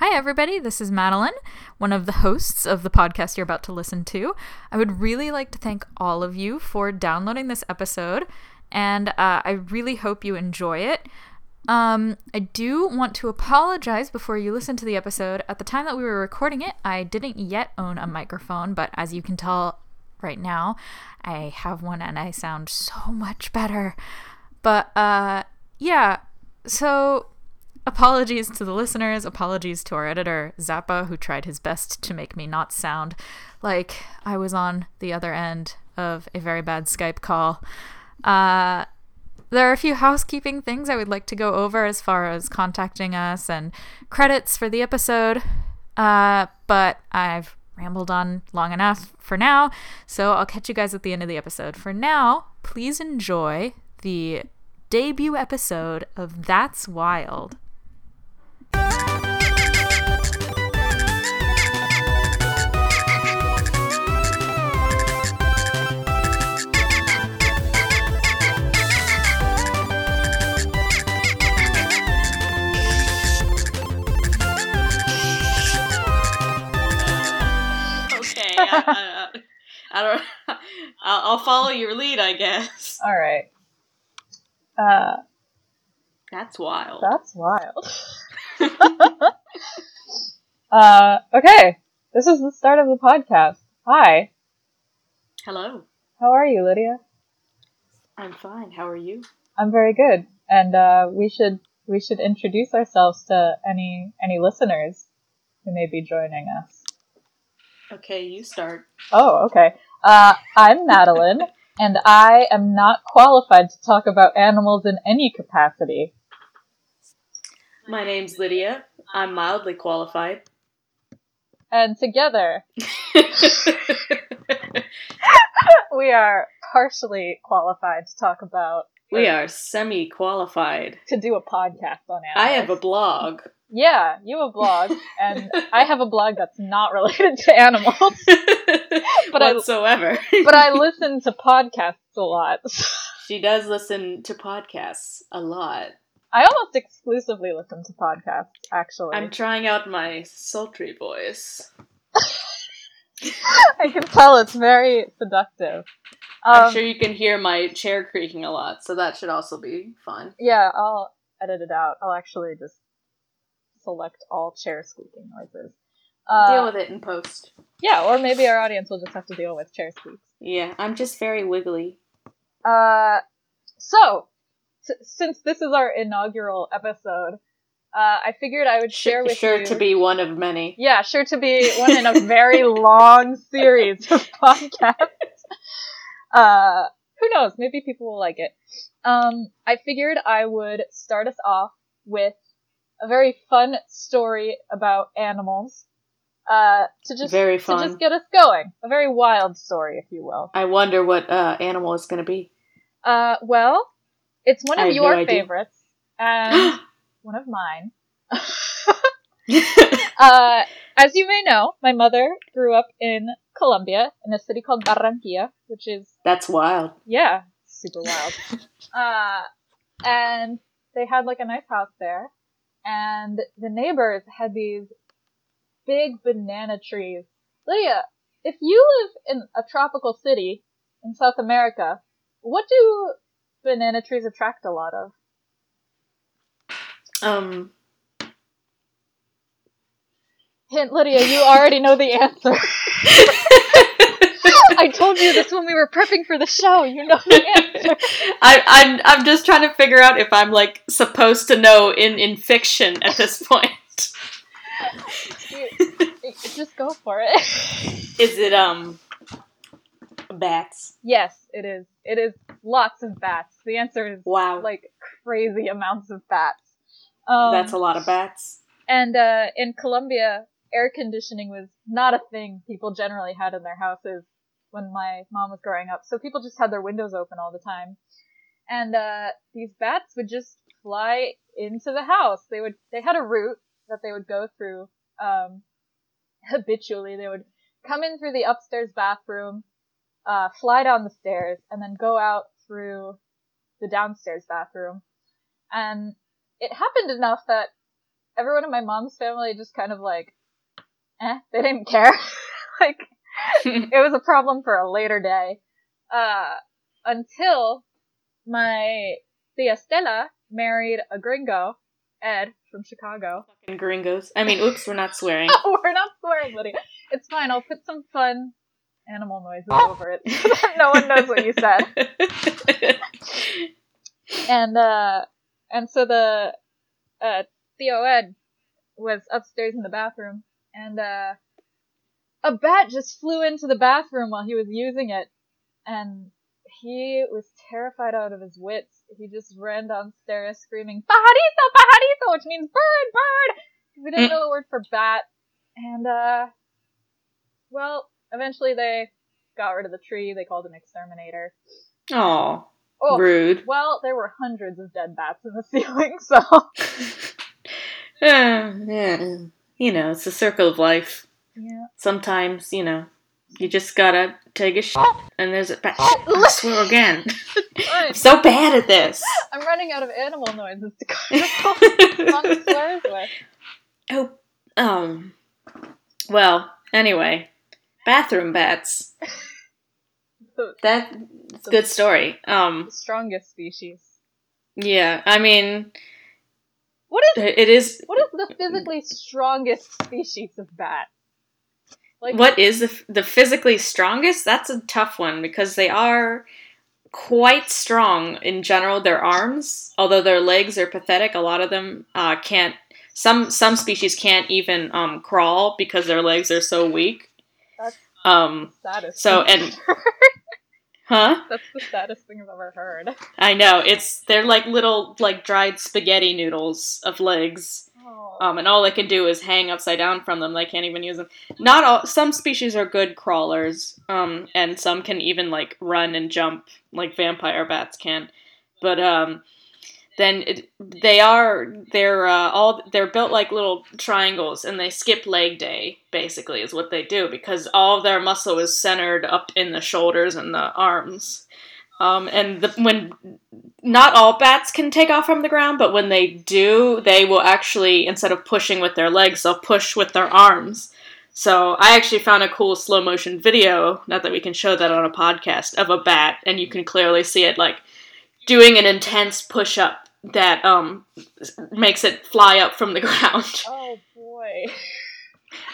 Hi, everybody. This is Madeline, one of the hosts of the podcast you're about to listen to. I would really like to thank all of you for downloading this episode, and uh, I really hope you enjoy it. Um, I do want to apologize before you listen to the episode. At the time that we were recording it, I didn't yet own a microphone, but as you can tell right now, I have one and I sound so much better. But uh, yeah, so apologies to the listeners, apologies to our editor, Zappa, who tried his best to make me not sound like I was on the other end of a very bad Skype call. Uh, there are a few housekeeping things I would like to go over as far as contacting us and credits for the episode, uh, but I've rambled on long enough for now, so I'll catch you guys at the end of the episode. For now, please enjoy the debut episode of That's Wild. Okay, I, I, I don't. I'll, I'll follow your lead, I guess. All right. Uh, That's wild. that's wild. uh, okay. This is the start of the podcast. Hi. Hello, How are you, Lydia? I'm fine. How are you? I'm very good. And uh, we should we should introduce ourselves to any any listeners who may be joining us. Okay, you start. Oh, okay. Uh, I'm Madeline, and I am not qualified to talk about animals in any capacity. My name's Lydia. I'm mildly qualified. And together, we are partially qualified to talk about we are semi-qualified. to do a podcast on animals. I have a blog. yeah, you have a blog, and I have a blog that's not related to animals, But I- whatsoever. but I listen to podcasts a lot. she does listen to podcasts a lot. I almost exclusively listen to podcasts, actually. I'm trying out my sultry voice. I can tell it's very seductive. I'm Um, sure you can hear my chair creaking a lot, so that should also be fun. Yeah, I'll edit it out. I'll actually just select all chair squeaking noises. Uh, Deal with it in post. Yeah, or maybe our audience will just have to deal with chair squeaks. Yeah, I'm just very wiggly. Uh, so, since this is our inaugural episode, uh, I figured I would share with sure you. to be one of many. Yeah, sure to be one in a very long series of podcasts. Uh, who knows? Maybe people will like it. Um, I figured I would start us off with a very fun story about animals. Uh, to just Very to just get us going. A very wild story, if you will. I wonder what uh, animal it's going to be. Uh, well, it's one of have no your favorites and one of mine. Uh, as you may know, my mother grew up in Colombia in a city called Barranquilla, which is That's wild. yeah, super wild. uh, and they had like a nice house there, and the neighbors had these big banana trees. Lydia, if you live in a tropical city in South America, what do banana trees attract a lot of? Um, Hint, Lydia, you already know the answer. I told you this when we were prepping for the show. You know the answer. I, I'm I'm just trying to figure out if I'm like supposed to know in in fiction at this point. Just go for it. Is it um bats? Yes, it is. It is lots of bats. The answer is Wow, like crazy amounts of bats. Um, that's a lot of bats. And uh, in Colombia, air conditioning was not a thing people generally had in their houses when my mom was growing up. So people just had their windows open all the time. And uh, these bats would just fly into the house. They would they had a route that they would go through um, habitually. They would come in through the upstairs bathroom, uh, fly down the stairs, and then go out through the downstairs bathroom. And it happened enough that everyone in my mom's family just kind of like, eh, they didn't care. like, it was a problem for a later day. Uh, until my tia Stella married a gringo, Ed, from Chicago. Fucking gringos. I mean, oops, we're not swearing. We're not swearing, buddy. It's fine. I'll put some fun animal noises over it so that no one knows what you said. And uh and so the uh tio Ed was upstairs in the bathroom and uh a bat just flew into the bathroom while he was using it and he was terrified out of his wits. He just ran downstairs screaming, Pajarito, pajarito, which means bird, bird! We didn't know the word for bat. And, uh, well, eventually they got rid of the tree. They called an exterminator. Aw, Oh, rude. well, there were hundreds of dead bats in the ceiling, so. Uh, yeah. You know, it's a circle of life. Yeah. Sometimes, you know, you just gotta take a shit, and there's a bat. I swear again. I'm so bad at this. I'm running out of animal noises to the with. Oh, um. Well, anyway, bathroom bats. That's a good story. Um, the strongest species. yeah, I mean, What is it is. what is the physically strongest species of bat? Like What is the the physically strongest? That's a tough one because they are quite strong in general. Their arms, although their legs are pathetic, a lot of them uh, can't. Some some species can't even um, crawl because their legs are so weak. Um. saddest. So and huh? that's the saddest thing I've ever heard. I know it's they're like little like dried spaghetti noodles of legs. Oh. Um, and all they can do is hang upside down from them. They can't even use them. Not all. Some species are good crawlers. Um, and some can even like run and jump like vampire bats can. But um, then it, they are they're uh, all they're built like little triangles, and they skip leg day. Basically, is what they do because all of their muscle is centered up in the shoulders and the arms. Um, and the, when not all bats can take off from the ground, but when they do, they will actually, instead of pushing with their legs, they'll push with their arms. So I actually found a cool slow motion video, not that we can show that on a podcast, of a bat, and you can clearly see it like doing an intense push up that um makes it fly up from the ground. Oh boy.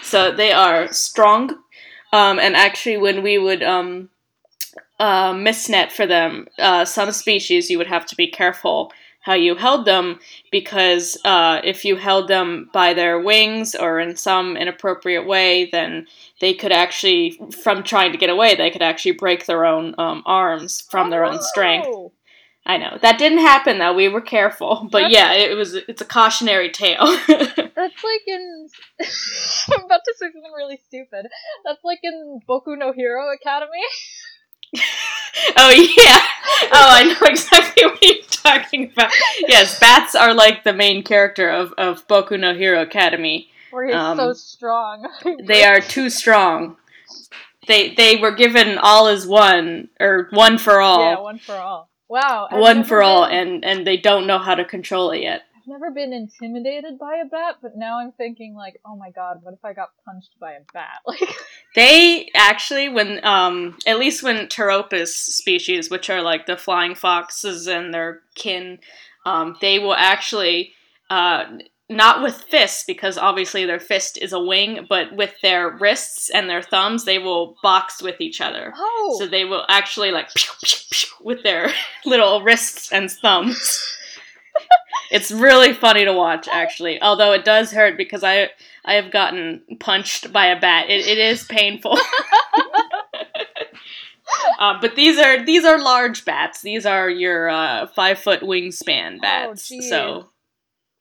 So they are strong. Um, and actually, when we would um, uh, mist net for them, uh, some species you would have to be careful how you held them because uh, if you held them by their wings or in some inappropriate way, then they could actually, from trying to get away, they could actually break their own um, arms from their own strength. Oh. I know that didn't happen though. We were careful, but That's- yeah, it was. It's a cautionary tale. That's like in. I'm about to say something really stupid. That's like in Boku no Hero Academy. Oh yeah. Oh, I know exactly what you're talking about. Yes, bats are like the main character of, of Boku no Hero Academy. Where he's Um, so strong. They are too strong. They they were given all as one or one for all. Yeah, one for all. Wow. I've one for all and and they don't know how to control it yet. I've never been intimidated by a bat, but now I'm thinking like, oh my god, what if I got punched by a bat? Like, They actually, when um, at least when Pteropus species, which are like the flying foxes and their kin, um, they will actually uh, not with fists because obviously their fist is a wing, but with their wrists and their thumbs, they will box with each other. oh, So they will actually like pew, pew, pew, with their little wrists and thumbs. it's really funny to watch, actually. Although it does hurt because I I have gotten punched by a bat. It, it is painful. uh, but these are these are large bats. These are your uh, five foot wingspan bats. jeez. so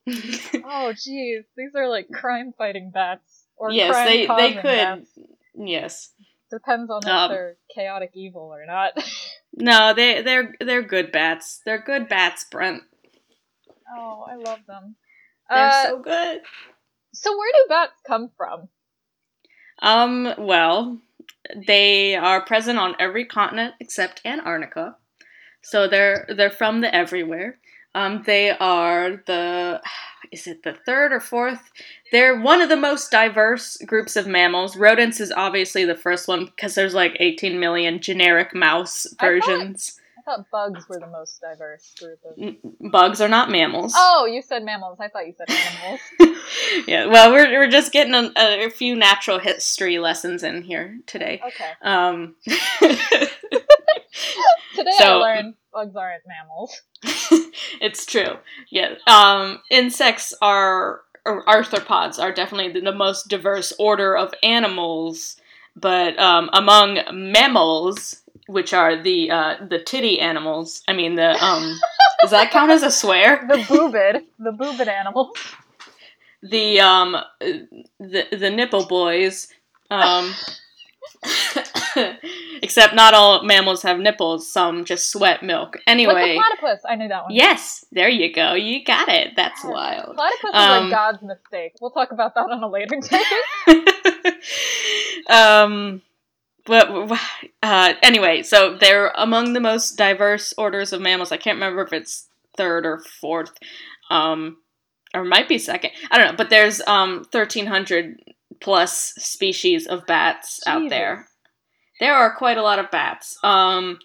oh, jeez, these are like crime fighting bats or yes, they they could. bats. Yes. Depends on if Um, they're chaotic evil or not. No, they they're they're good bats. They're good bats, Brent. oh, I love them. They're Uh, so good. so where do bats come from? Um, well, they are present on every continent except Antarctica. So they're they're from the everywhere. Um, they are the is it the third or fourth? They're one of the most diverse groups of mammals. Rodents is obviously the first one because there's like 18 million generic mouse I thought- versions. I thought bugs were the most diverse group of. Bugs are not mammals. Oh, you said mammals. I thought you said animals. yeah, well, we're, we're just getting a, a few natural history lessons in here today. Okay. Um, Today So- I learned bugs aren't mammals. it's true. Yeah. Um, insects are or arthropods are definitely the, the most diverse order of animals, but um, among mammals, which are the uh, the titty animals, I mean the um, does that count as a swear? The boobid, the boobid animals. The um, the the nipple boys. Um, except not all mammals have nipples. Some just sweat milk. Like Anyway. the platypus. I knew that one. Yes, there you go. You got it. That's wild. Platypus is Um, like God's mistake. We'll talk about that on a later date. um, but uh, anyway, so they're among the most diverse orders of mammals. I can't remember if it's third or fourth, um, or might be second. I don't know. But there's um 1,300 plus species of bats out there. There are quite a lot of bats. Um,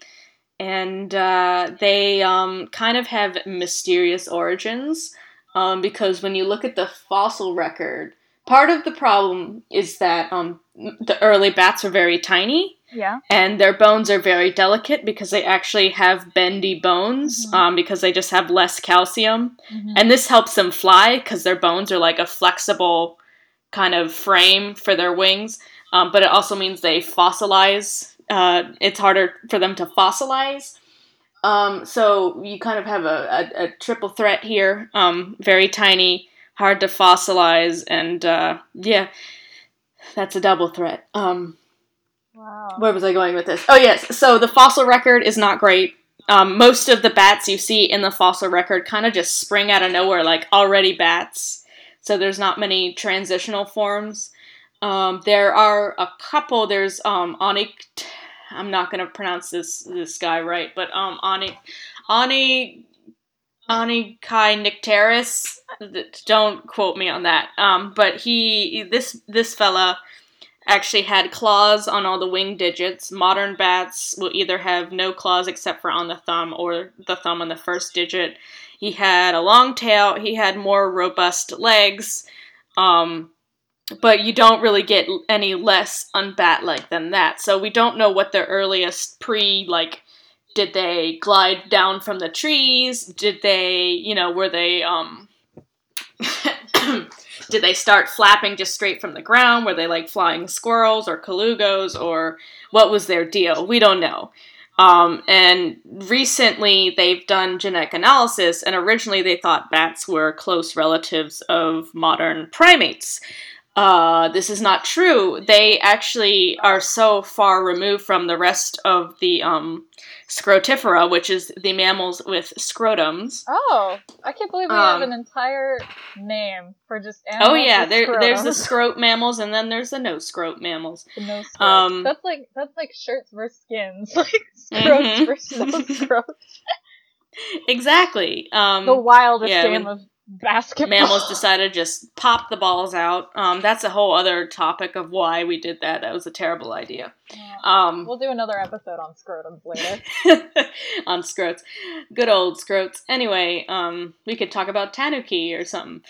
and uh, they um, kind of have mysterious origins um, because when you look at the fossil record, part of the problem is that um, the early bats are very tiny yeah. and their bones are very delicate because they actually have bendy bones Mhm. um, because they just have less calcium. Mhm. And this helps them fly because their bones are like a flexible kind of frame for their wings. Um, but it also means they fossilize. Uh, it's harder for them to fossilize. Um, so you kind of have a, a, a triple threat here. Um, very tiny, hard to fossilize, and uh, yeah, that's a double threat. Um, Wow. where was I going with this? Oh yes, so the fossil record is not great. Um, most of the bats you see in the fossil record kind of just spring out of nowhere, like already bats. So there's not many transitional forms. Um, there are a couple. There's um, Onyx. I'm not gonna pronounce this this guy right, but um, Onyx, Oni, Onychicteris. Don't quote me on that. Um, but he this this fella actually had claws on all the wing digits. Modern bats will either have no claws except for on the thumb or the thumb on the first digit. He had a long tail. He had more robust legs. Um, but you don't really get any less unbat-like than that. So we don't know what their earliest pre like. Did they glide down from the trees? Did they, you know, were they um did they start flapping just straight from the ground? Were they like flying squirrels or colugos or what was their deal? We don't know. Um, and recently they've done genetic analysis, and originally they thought bats were close relatives of modern primates. Uh, this is not true. They actually are so far removed from the rest of the um, Scrotifera, which is the mammals with scrotums. Oh, I can't believe we have Um, an entire name for just animals. Oh yeah, there, there's the scrotums. scrot mammals, and then there's the no scrot mammals. No. Um, that's like that's like shirts versus skins, like scrotes Mhm. versus no scrotes. Exactly. Um, the wildest yeah, game of basketball. mammals decided to just pop the balls out. Um, that's a whole other topic of why we did that. That was a terrible idea. Yeah. Um, We'll do another episode on scrotums later. on scrotes. Good old scrotes. Anyway, um, we could talk about Tanuki or something.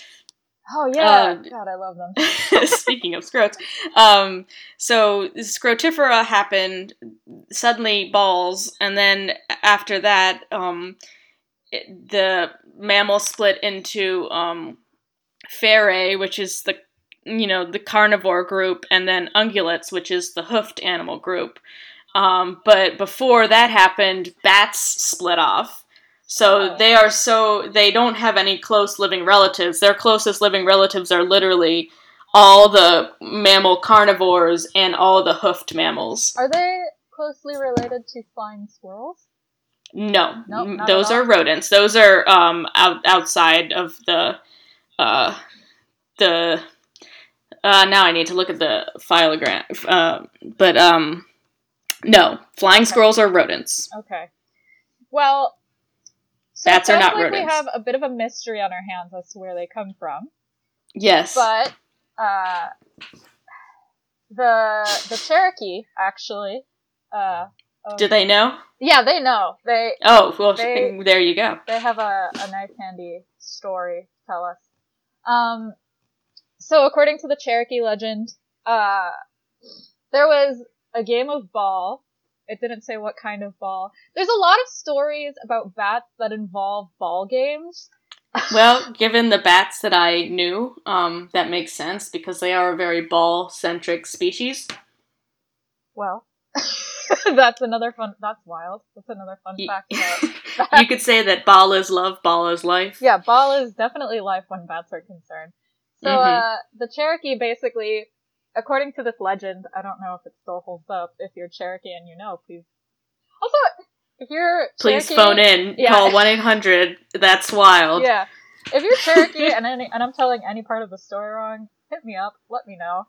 Oh yeah, Uh, God, I love them. Speaking of scrotes, um, so Scrotifera happened suddenly balls, and then after that, um, it, the mammal split into um, Ferae, which is the you know the carnivore group, and then ungulates, which is the hoofed animal group. Um, but before that happened, bats split off. So Oh. they are so they don't have any close living relatives. Their closest living relatives are literally all the mammal carnivores and all the hoofed mammals. Are they closely related to flying squirrels? No, Nope, those are rodents. Those are um out, outside of the uh the uh now I need to look at the phylogram. Uh, but um no, flying squirrels are rodents. Okay. Well, So Bats are not like rodents. we have a bit of a mystery on our hands as to where they come from. Yes. But uh, the the Cherokee actually, uh, um, Do they know? yeah, they know. They Oh, well, They- there you go. they have a, a nice handy story to tell us. Um, so according to the Cherokee legend, uh, there was a game of ball. It didn't say what kind of ball. There's a lot of stories about bats that involve ball games. Well, given the bats that I knew, um, that makes sense because they are a very ball-centric species. Well, that's another fun. That's wild. That's another fun fact about you could say that ball is love, ball is life. yeah, ball is definitely life when bats are concerned. So, Mhm. uh, the Cherokee basically, according to this legend, I don't know if it still holds up. If you're Cherokee and you know, please. Also, if you're Please Cherokee- phone in. Yeah. Call one eight hundred. That's wild. Yeah, if you're Cherokee and any, and I'm telling any part of the story wrong, hit me up. Let me know.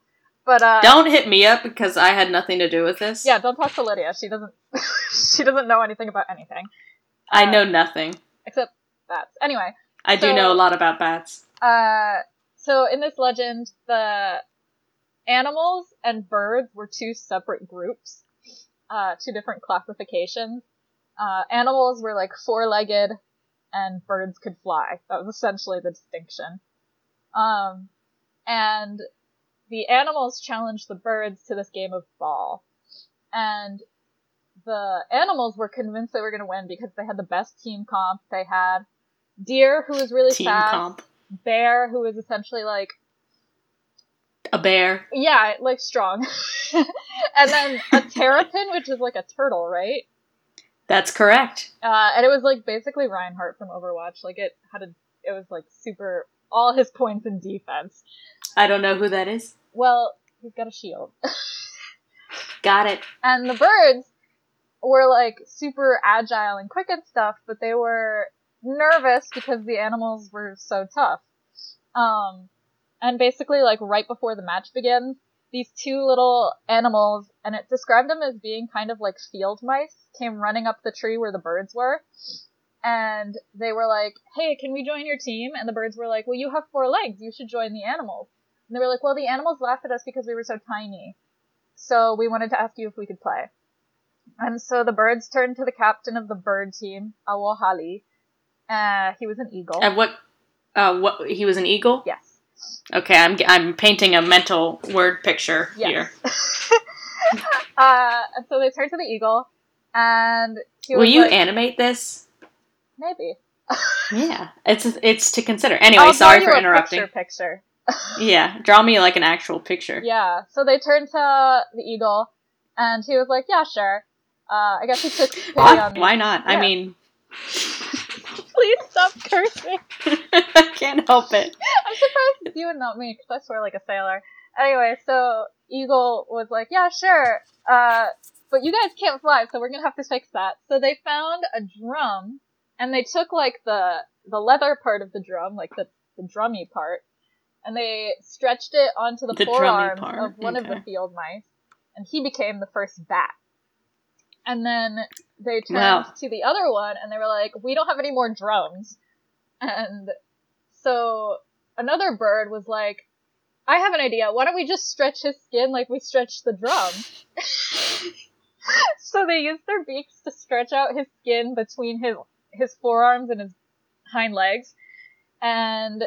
But uh, Don't hit me up because I had nothing to do with this. yeah, don't talk to Lydia. She doesn't. she doesn't know anything about anything I uh, know nothing. except bats. Anyway. I do know a lot about bats. Uh, so in this legend, the animals and birds were two separate groups, uh, two different classifications. Uh, animals were like four-legged, and birds could fly. That was essentially the distinction. Um, and the animals challenged the birds to this game of ball, and the animals were convinced they were going to win because they had the best team comp. They had deer, who was really Team fast comp. bear who is essentially like A bear. yeah like strong and then a terrapin which is like a turtle right That's correct. uh, and it was like basically reinhardt from overwatch like it had a it was like super all his points in defense I don't know who that is. Well he's got a shield. Got it. and the birds were like super agile and quick and stuff but they were nervous because the animals were so tough. Um and basically like right before the match begins these two little animals and it described them as being kind of like field mice came running up the tree where the birds were. And they were like hey can we join your team? And the birds were like well you have four legs. You should join the animals and they were like well the animals laughed at us because we were so tiny so we wanted to ask you if we could play and so the birds turned to the captain of the bird team, Awohali. Uh, he was an eagle. And what? Uh, what? He was an eagle. yes. Okay, I'm I'm painting a mental word picture Yes. here. uh, and so they turned to the eagle, and he Will you like, animate this? maybe. Yeah, it's it's to consider. Anyway, I'll sorry for a interrupting. Picture, picture. Yeah, draw me like an actual picture. Yeah. So they turned to the eagle, and he was like, "Yeah, sure." Uh, I guess he took pity on me. why not? I mean, Please stop cursing. I can't help it. I'm surprised it's you and not me, because I swear like a sailor. Anyway, so Eagle was like, yeah, sure, uh, but you guys can't fly, so we're gonna have to fix that. So they found a drum, and they took like the the leather part of the drum, like the the drummy part, and they stretched it onto the, The drummy forearms of one of the field mice, and he became the first bat. And then they turned Wow. to the other one, and they were like, "We don't have any more drums." And so another bird was like, I have an idea. Why don't we just stretch his skin like we stretch the drum? so they used their beaks to stretch out his skin between his his forearms and his hind legs, and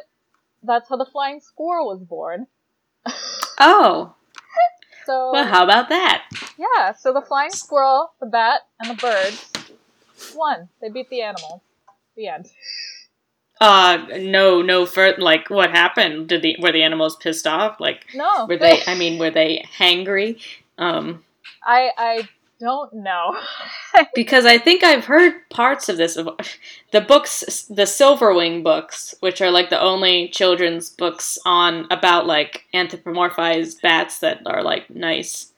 that's how the flying squirrel was born. Oh, So well, how about that? yeah, so the flying squirrel, the bat, and the birds won. They beat the animals. The end. Uh, no, no. For like, what happened? Did the were the animals pissed off? Like, No, were they? I mean, were they hangry? Um, I I don't know. because I think I've heard parts of this. Of the books, the Silverwing books, which are like the only children's books on about like anthropomorphized bats that are like nice.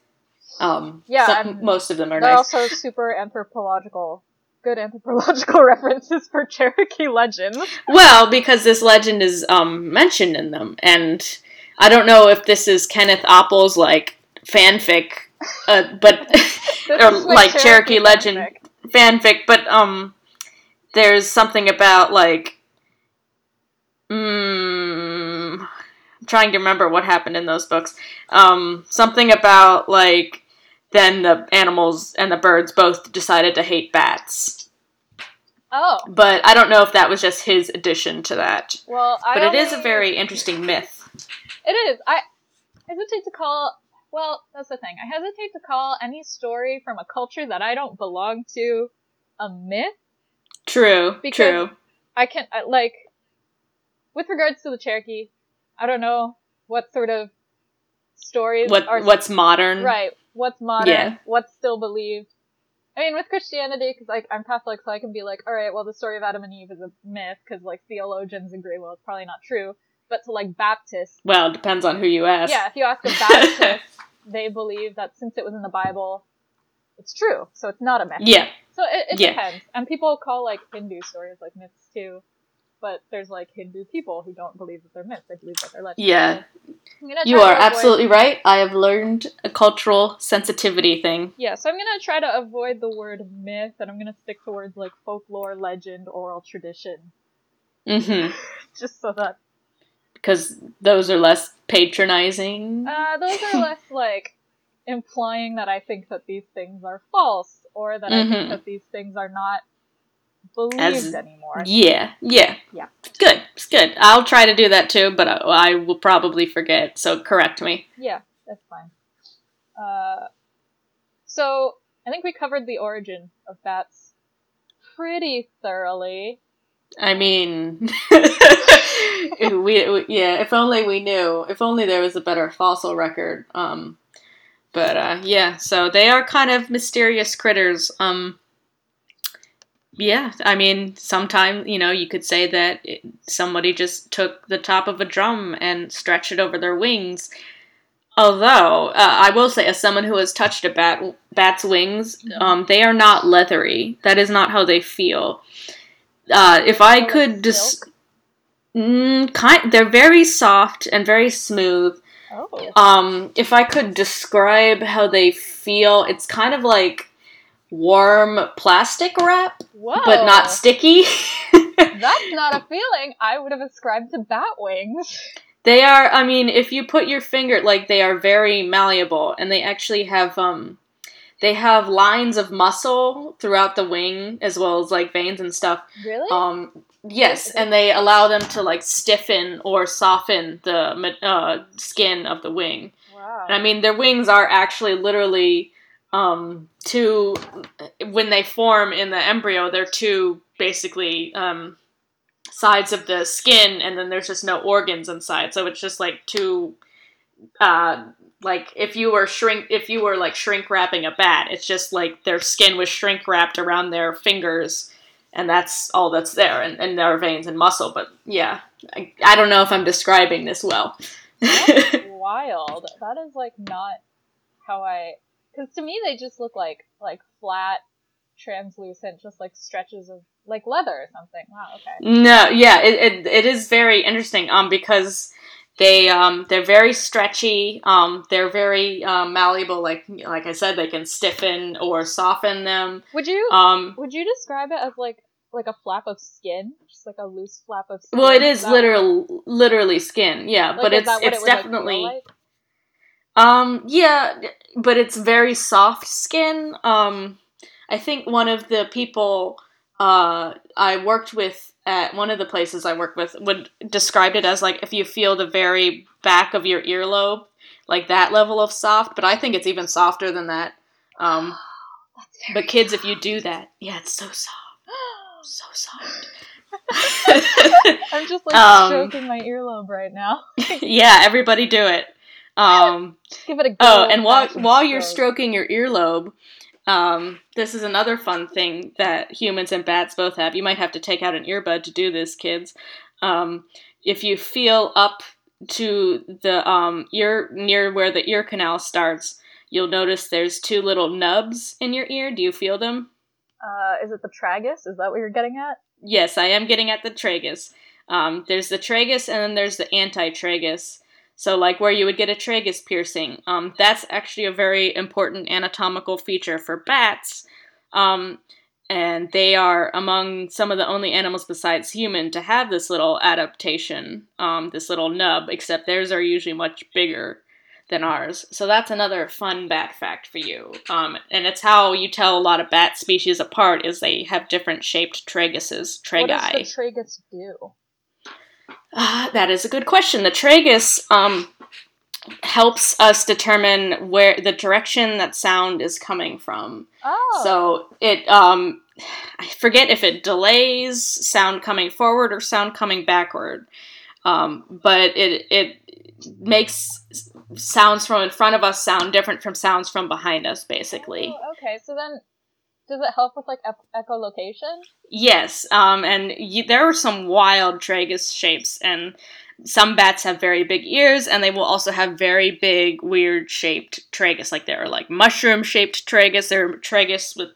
Um, Yeah, some- most of them are nice. They're nice. also super anthropological, good anthropological references for Cherokee legends. Well, because this legend is um, mentioned in them, and I don't know if this is Kenneth Oppel's like fanfic, uh, but Or like Cherokee legend. fanfic. fanfic, but um, there's something about like mm, I'm trying to remember what happened in those books. Um, something about like then the animals and the birds both decided to hate bats. Oh, But I don't know if that was just his addition to that. well, I But it is a very interesting myth. It is. I hesitate to call. Well, that's the thing. I hesitate to call any story from a culture that I don't belong to a myth. True. Because- true. I can I, like, with regards to the Cherokee, I don't know what sort of stories What are what's modern? right. What's modern? Yeah. What's still believed? I mean, with Christianity, because like I'm Catholic, so I can be like, all right, well, the story of Adam and Eve is a myth, because like theologians agree, well, it's probably not true. But to like Baptists, Well, it depends on who you ask. yeah, if you ask a Baptist, they believe that since it was in the Bible, it's true, so it's not a myth. Yeah. So it, it Yeah. depends, and people call like Hindu stories like myths too. But there's like Hindu people who don't believe that they're myths; they believe that they're legends. Yeah. So You are to avoid- absolutely right. I have learned a cultural sensitivity thing. Yeah, so I'm gonna try to avoid the word myth, and I'm gonna stick to words like folklore, legend, oral tradition, hmm just so that Because those are less patronizing. uh, those are less like implying that I think that these things are false, or that I Mhm. think that these things are not believed As- anymore. yeah. Yeah. Yeah. It's good. It's good. I'll try to do that too, but I, I will probably forget. So correct me. Yeah, that's fine. Uh, so I think we covered the origin of bats pretty thoroughly. I mean, we, we- yeah. If only we knew. If only there was a better fossil record. Um, but uh, yeah. So they are kind of mysterious critters. Um, yeah. I mean, sometimes you know you could say that it, somebody just took the top of a drum and stretched it over their wings. Although uh, I will say, as someone who has touched a bat bat's wings, um, they are not leathery. That is not how they feel. Uh, if I could just, mm, kind, they're very soft and very smooth. Oh, Um, if I could describe how they feel, it's kind of like warm plastic wrap, whoa! but not sticky. That's not a feeling I would have ascribed to bat wings. They are, I mean, if you put your finger, like, they are very malleable, and they actually have, um, they have lines of muscle throughout the wing, as well as, like, veins and stuff. Really? Um, yes, and they allow them to, like, stiffen or soften the uh, skin of the wing. wow. And I mean, their wings are actually literally, um, two, when they form in the embryo, they're two, basically, um, sides of the skin and then there's just no organs inside so it's just like two uh like if you were shrink if you were like shrink wrapping a bat it's just like their skin was shrink wrapped around their fingers and that's all that's there and, and their veins and muscle but yeah I, I don't know if i'm describing this well wild. That is like not how I. Because to me, they just look like like flat, translucent, just like stretches of like leather or something. Wow. Okay. No, yeah, it, it, it is very interesting um because they um they're very stretchy um they're very um, malleable like like I said they can stiffen or soften them Would you um would you describe it as like like a flap of skin, just like a loose flap of skin? well it is that literal literally skin yeah like, but is it's it's it definitely like? Um, yeah, but it's very soft skin. Um, I think one of the people uh, I worked with at one of the places I work with would described it as like if you feel the very back of your earlobe, like that level of soft. But I think it's even softer than that. Um, very but kids, if you do that, yeah, it's so soft, so soft. I'm just like Um, stroking my earlobe right now. yeah, everybody do it. Um, Give it a go. Oh, and while while you're stroking your earlobe, um, this is another fun thing that humans and bats both have. You might have to take out an earbud to do this, kids. Um, if you feel up to the um, ear near where the ear canal starts, you'll notice there's two little nubs in your ear. Do you feel them? Uh, is it the tragus? Is that what you're getting at? Yes, I am getting at the tragus. Um, there's the tragus and then there's the anti-tragus. So, like where you would get a tragus piercing, um, that's actually a very important anatomical feature for bats. Um, and they are among some of the only animals besides human to have this little adaptation, um, this little nub, except theirs are usually much bigger than ours. So that's another fun bat fact for you. Um, and it's how you tell a lot of bat species apart is they have different shaped traguses, tragi. What does the tragus do? Uh, that is a good question. The tragus um, helps us determine where the direction that sound is coming from. Oh. So it um I forget if it delays sound coming forward or sound coming backward. Um, but it it makes sounds from in front of us sound different from sounds from behind us basically. Oh, okay, so then does it help with like echolocation? Yes, um, and you, there are some wild tragus shapes, and some bats have very big ears, and they will also have very big, weird shaped tragus. Like there are like mushroom shaped tragus, there are tragus with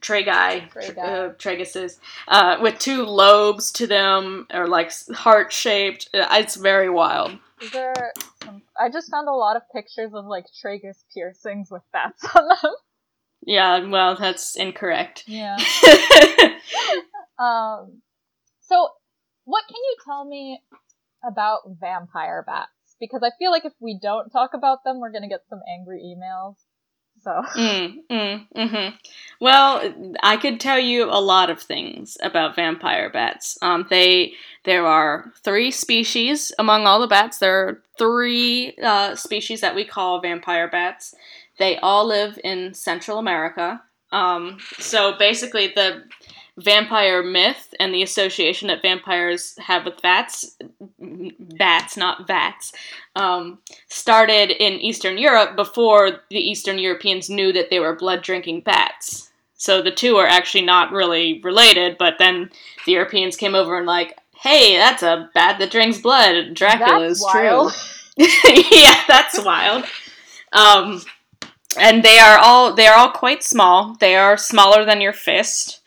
tragi, Tragi. uh, traguses, uh, with two lobes to them, or like heart shaped. It's very wild. Is there I just found a lot of pictures of like tragus piercings with bats on them. Yeah, well, that's incorrect. Yeah. Um so what can you tell me about vampire bats? Because I feel like if we don't talk about them, we're gonna get some angry emails. So Mm, mm, mm-hmm. Well, I could tell you a lot of things about vampire bats. Um, they there are three species among all the bats. There are three uh, species that we call vampire bats. They all live in Central America. Um, so basically, the vampire myth and the association that vampires have with bats, bats, not vats, um, started in Eastern Europe before the Eastern Europeans knew that they were blood drinking bats. So the two are actually not really related, but then the Europeans came over and like, hey, that's a bat that drinks blood. Dracula That's true. yeah, that's wild. Um, and they are all they are all quite small. They are smaller than your fist.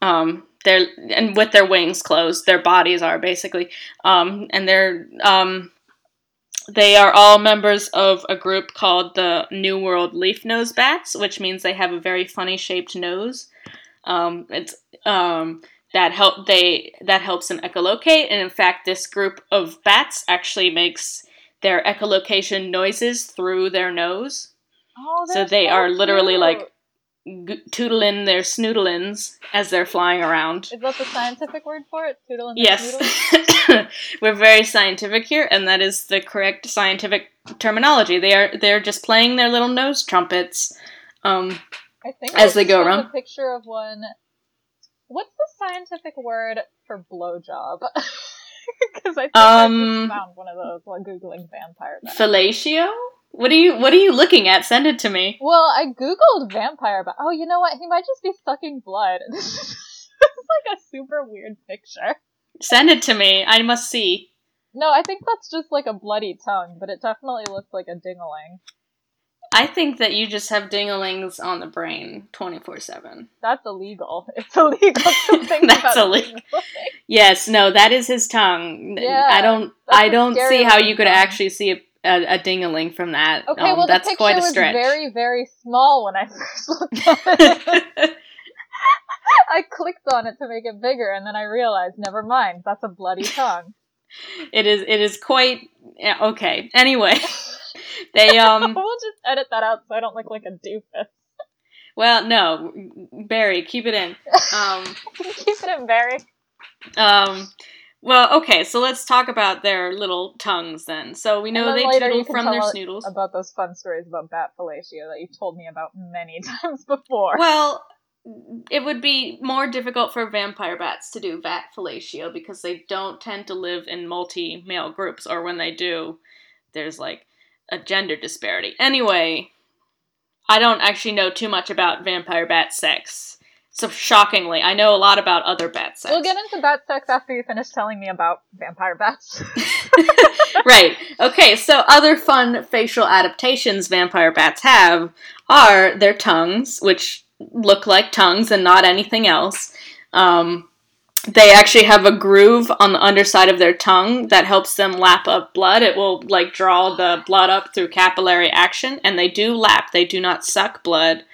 Um, they're and with their wings closed, their bodies are basically. Um, and they're um, they are all members of a group called the New World Leaf Nose Bats, which means they have a very funny shaped nose. Um, it's um, that help they that helps them echolocate, and in fact, this group of bats actually makes their echolocation noises through their nose. Oh, So they are literally, like, G- tootling their snoodlins as they're flying around. Is that the scientific word for it? Toodle and Yes, we're very scientific here, and that is the correct scientific terminology. They are they're just playing their little nose trumpets. Um, I think As I they go around. A picture of one. What's the scientific word for blowjob? Because I think I Um, just found one of those while googling vampire bats. fellatio. What are you What are you looking at? Send it to me. well, I googled vampire but Oh, you know what? He might just be sucking blood. this is like a super weird picture. Send it to me. I must see. No, I think that's just like a bloody tongue, but it definitely looks like a dingaling. I think that you just have dingalings on the brain twenty four seven. That's illegal. It's illegal to think That's about illegal. Yes, no, that is his tongue. Yeah, I don't. I don't see how looking you could tongue. actually see a, a, a dingaling from that. Okay, Um, well, the that's picture quite a was very, very small when I first looked at it. I clicked on it to make it bigger, and then I realized, never mind, that's a bloody tongue. it is. It is quite yeah, okay. Anyway, they um. we'll just edit that out so I don't look like a doofus. Well, no, Barry, keep it in. Um. Keep it in Barry. Um. Well, okay. So let's talk about their little tongues then. So we know they then later you toodle can from their snoodles. About those fun stories about bat fellatio that you've told me about many times before. Well, it would be more difficult for vampire bats to do bat fellatio because they don't tend to live in multi male groups, or when they do, there's like a gender disparity. Anyway, I don't actually know too much about vampire bat sex. So shockingly, I know a lot about other bat sex. We'll get into bat sex after you finish telling me about vampire bats. right. Okay, so other fun facial adaptations vampire bats have are their tongues, which look like tongues and not anything else. Um, they actually have a groove on the underside of their tongue that helps them lap up blood. It will like draw the blood up through capillary action, and they do lap. They do not suck blood.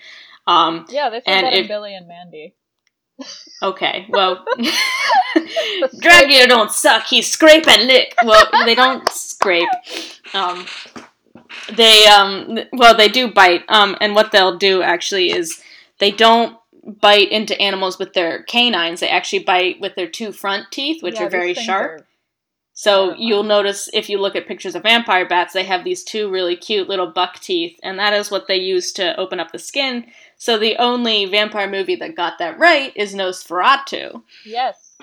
Um, yeah, they said that if- Billy and Mandy. Okay, well, Dracula don't suck. He scrape and lick. Well, they don't scrape. Um, they um, well, they do bite. Um, and what they'll do actually is they don't bite into animals with their canines. They actually bite with their two front teeth, which Yeah, are very sharp. are- So you'll notice if you look at pictures of vampire bats, they have these two really cute little buck teeth, and that is what they use to open up the skin. So the only vampire movie that got that right is Nosferatu. Yes.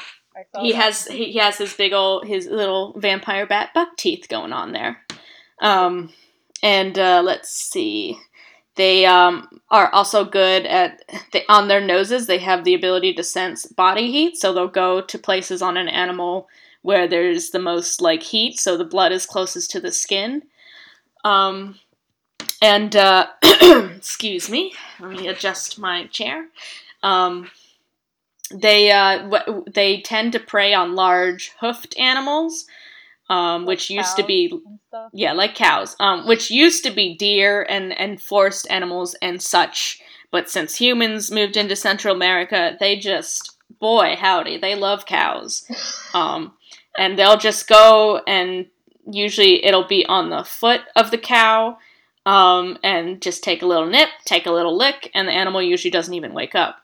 He that. has he, he has his big old his little vampire bat buck teeth going on there. Um, and uh, let's see. They um, are also good at they, on their noses. They have the ability to sense body heat, so they'll go to places on an animal where there's the most like heat, so the blood is closest to the skin. Um, and uh, excuse me, let me adjust my chair. Um, they uh, w- they tend to prey on large hoofed animals, um, which used to be yeah, like cows, um, which used to be deer and, and forest animals and such. But since humans moved into Central America, they just, boy, howdy, they love cows. Um, and they'll just go and usually it'll be on the foot of the cow um, and just take a little nip, take a little lick, and the animal usually doesn't even wake up.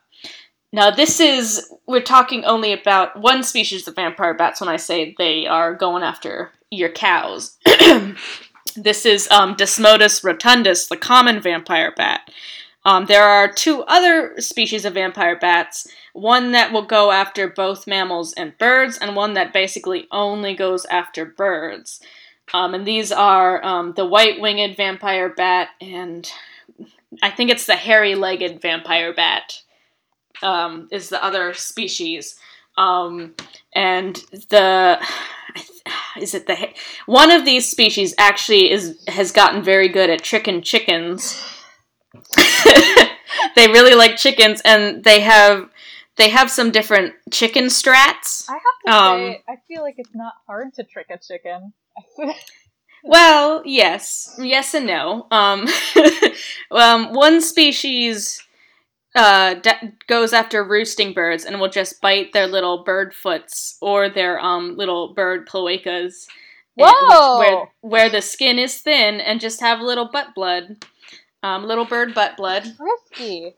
Now, this is, we're talking only about one species of vampire bats when I say they are going after your cows. this is um, Desmodus rotundus, the common vampire bat. Um, there are two other species of vampire bats one that will go after both mammals and birds, and one that basically only goes after birds. Um, and these are um, the white winged vampire bat, and I think it's the hairy legged vampire bat, um, is the other species. Um, and the is it the one of these species actually is has gotten very good at tricking chickens. they really like chickens, and they have they have some different chicken strats. I have to Um, say, I feel like it's not hard to trick a chicken. Well, yes, yes and no. Um, um one species uh, d- goes after roosting birds and will just bite their little bird foots or their um little bird cloacas. which- where where the skin is thin and just have little butt blood, um, little bird butt blood. Risky.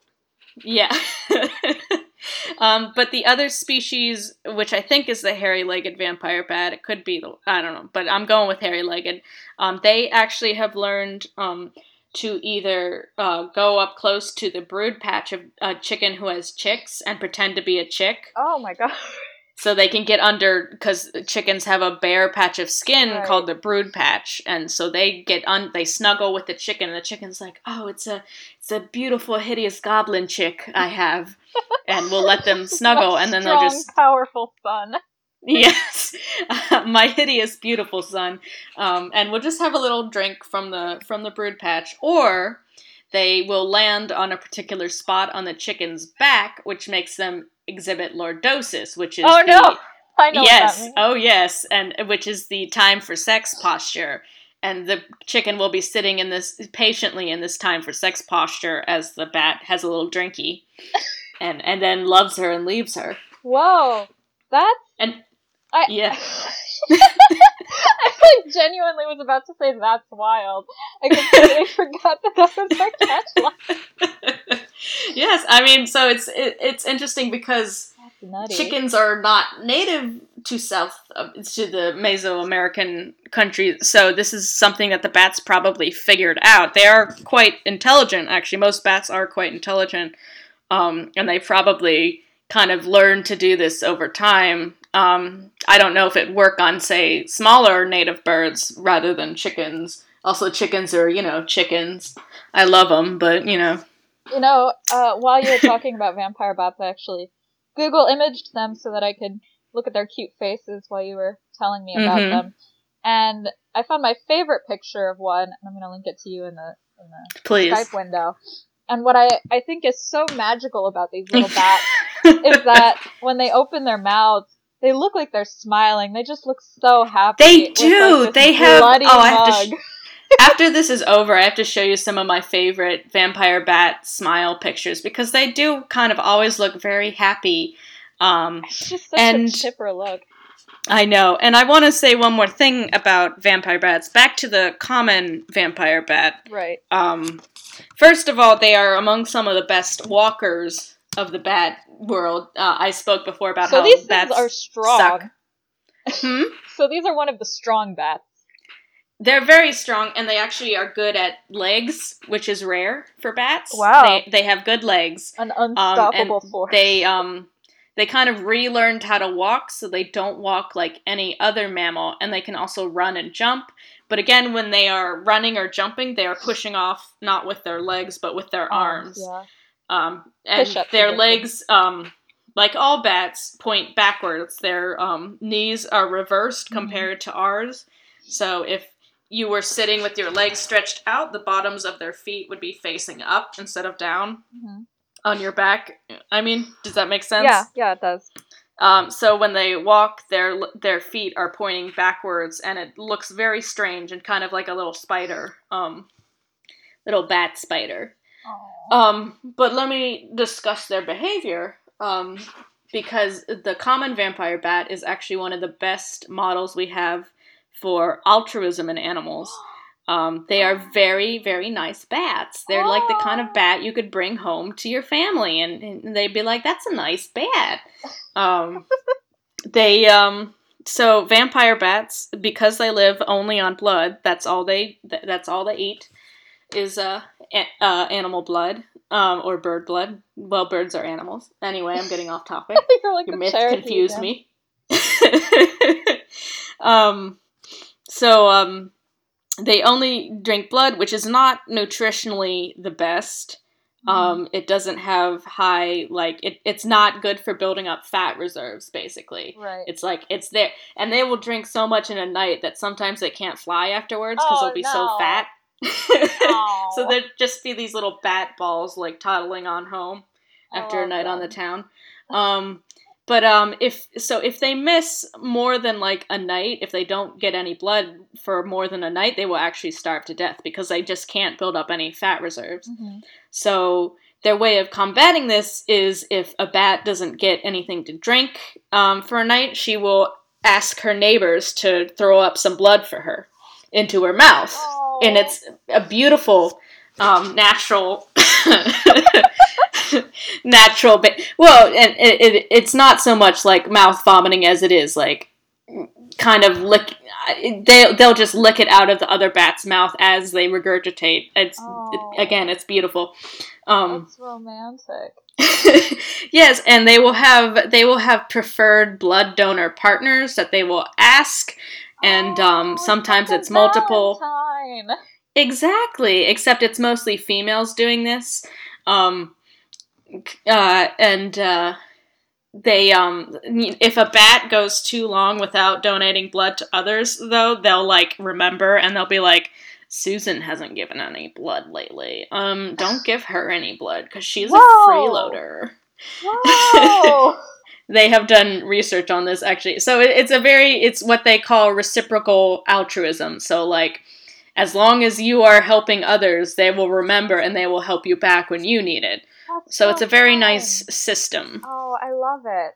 Yeah. um, but the other species, which I think is the hairy-legged vampire bat, it could be the I don't know, but I'm going with hairy-legged. Um, they actually have learned um, to either uh, go up close to the brood patch of a chicken who has chicks and pretend to be a chick, Oh my god. so they can get under because chickens have a bare patch of skin Right. called the brood patch, and so they get un they snuggle with the chicken, and the chicken's like, "Oh, it's a it's a beautiful, hideous goblin chick I have," and we'll let them snuggle, and then they'll strong, just powerful son. yes, my hideous, beautiful son, um, and we'll just have a little drink from the from the brood patch, or they will land on a particular spot on the chicken's back, which makes them exhibit lordosis, which is Oh the, no! I know yes, what that means. oh yes, and which is the time for sex posture. And the chicken will be sitting in this patiently in this time for sex posture as the bat has a little drinky, and and then loves her and leaves her. Whoa! That's And I yeah, I like genuinely was about to say that's wild. I completely forgot that that was our catchline. yes, I mean, so it's it, it's interesting because chickens are not native to South uh, to the Mesoamerican countries, so this is something that the bats probably figured out. They are quite intelligent, actually. Most bats are quite intelligent, um, and they probably kind of learned to do this over time. Um, I don't know if it work on say smaller native birds rather than chickens. Also, chickens are you know chickens. I love them, but you know. You know, uh, while you were talking about vampire bats, I actually Google imaged them so that I could look at their cute faces while you were telling me about Mhm. them. And I found my favorite picture of one, and I'm going to link it to you in the in the Please. Skype window. And what I, I think is so magical about these little bats is that when they open their mouths, they look like they're smiling. They just look so happy. They do. like, They have- oh, I have to sh- mug. after this is over, I have to show you some of my favorite vampire bat smile pictures because they do kind of always look very happy. Um, It's just such And- a chipper look. I know. And I want to say one more thing about vampire bats. Back to the common vampire bat. Right. Um, first of all, they are among some of the best walkers of the bat world. Uh, I spoke before about So how these bats are strong. Hmm? So these are one of the strong bats. They're very strong, and they actually are good at legs, which is rare for bats. Wow. They, they have good legs. An Um, unstoppable and force. They um they kind of relearned how to walk, so they don't walk like any other mammal, and they can also run and jump. But again, when they are running or jumping, they are pushing off not with their legs but with their arms. Yeah. Um, and their legs, um, like all bats, point backwards. Their um, knees are reversed Mhm. compared to ours. So if you were sitting with your legs stretched out, the bottoms of their feet would be facing up instead of down Mhm. on your back. I mean, does that make sense? Yeah, yeah, it does. Um, so when they walk, their their feet are pointing backwards, and it looks very strange and kind of like a little spider, um, little bat spider. Um, but let me discuss their behavior. Um, because the common vampire bat is actually one of the best models we have for altruism in animals. Um, they are very, very nice bats. They're like the kind of bat you could bring home to your family, and, and they'd be like, "That's a nice bat." Um, they um, so vampire bats because they live only on blood. That's all they. th- That's all they eat is uh, a- uh animal blood um, or bird blood. Well, birds are animals. Anyway, I'm getting off topic. Like Your myth confused me. um, so um, they only drink blood, which is not nutritionally the best. Mm-hmm. Um, it doesn't have high like it, it's not good for building up fat reserves. Basically, Right. it's like it's there, and they will drink so much in a night that sometimes they can't fly afterwards because Oh, they'll be so fat. So there'd just be these little bat balls like toddling on home after a night on the town. Um, but um, if so, if they miss more than like a night, if they don't get any blood for more than a night, they will actually starve to death because they just can't build up any fat reserves. Mhm. So their way of combating this is if a bat doesn't get anything to drink um, for a night, she will ask her neighbors to throw up some blood for her into her mouth and it's a beautiful um, natural natural ba- well and it, it, it's not so much like mouth vomiting as it is like kind of lick they, they'll just lick it out of the other bat's mouth as they regurgitate it's Aw. again it's beautiful um, That's romantic. yes, and they will have they will have preferred blood donor partners that they will ask, and um, Oh, sometimes like it's multiple. Valentine. Exactly, except it's mostly females doing this, um, uh, and uh, they um, if a bat goes too long without donating blood to others, though they'll like remember and they'll be like. Susan hasn't given any blood lately. Um, don't give her any blood because she's a freeloader Whoa! they have done research on this actually so it, it's a very it's what they call reciprocal altruism so like as long as you are helping others they will remember and they will help you back when you need it That's so it's a very fun. nice system. Oh, I love it.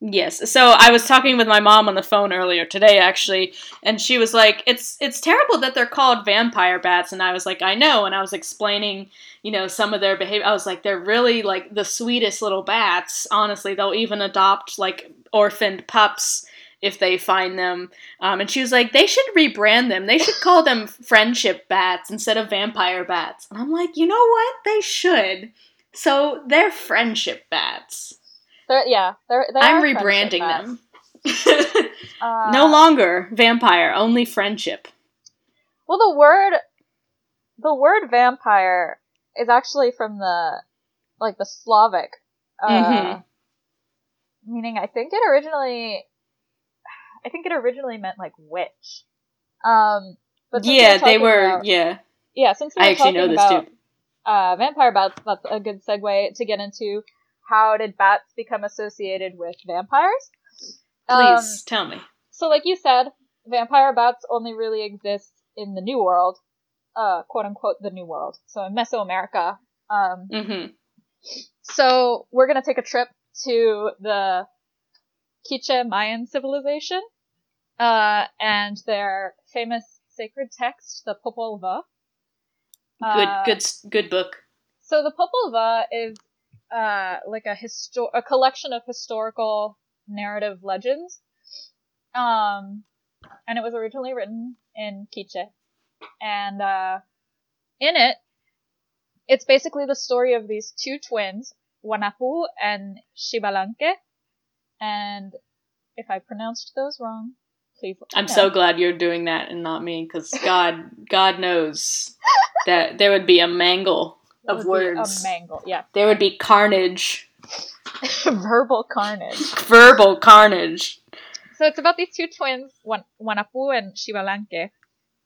yes. So i was talking with my mom on the phone earlier today actually and she was like it's it's terrible that they're called vampire bats. And i was like i know. And i was explaining you know some of their behavior i was like they're really like the sweetest little bats. Honestly they'll even adopt like orphaned pups if they find them. Um, and she was like they should rebrand them. They should call them friendship bats instead of vampire bats. And i'm like you know what? They should so they're friendship bats. They're, yeah, they're, they i'm rebranding them. Uh, no longer vampire only friendship. Well, the word, the word vampire is actually from the, like the Slavic, uh, Mhm. meaning I think it originally, I think it originally meant like witch. Um, but yeah they were about- yeah. Yeah, since we i actually know this about, too uh, vampire bats, that's a good segue to get into how did bats become associated with vampires? Um, please tell me so, like you said, vampire bats only really exist in the New World, uh, quote unquote the New World. So in Mesoamerica. Um, Mm-hmm. so we're gonna take a trip to the Quiche Mayan civilization, uh, and their famous sacred text, the Popol Vuh. Good, Uh, good, good book. So the Popol Vuh is uh, like a histo- a collection of historical narrative legends. Um, and it was originally written in Quiche. And uh, in it, it's basically the story of these two twins, Hunahpu and Xbalanque. And if I pronounced those wrong, me I'm so glad you're doing that and not me, because God, God knows that there would be a mangle of words. A mangle, yeah. There would be carnage, Verbal carnage. verbal carnage. So it's about these two twins, Wan- Hunahpu and Xbalanque,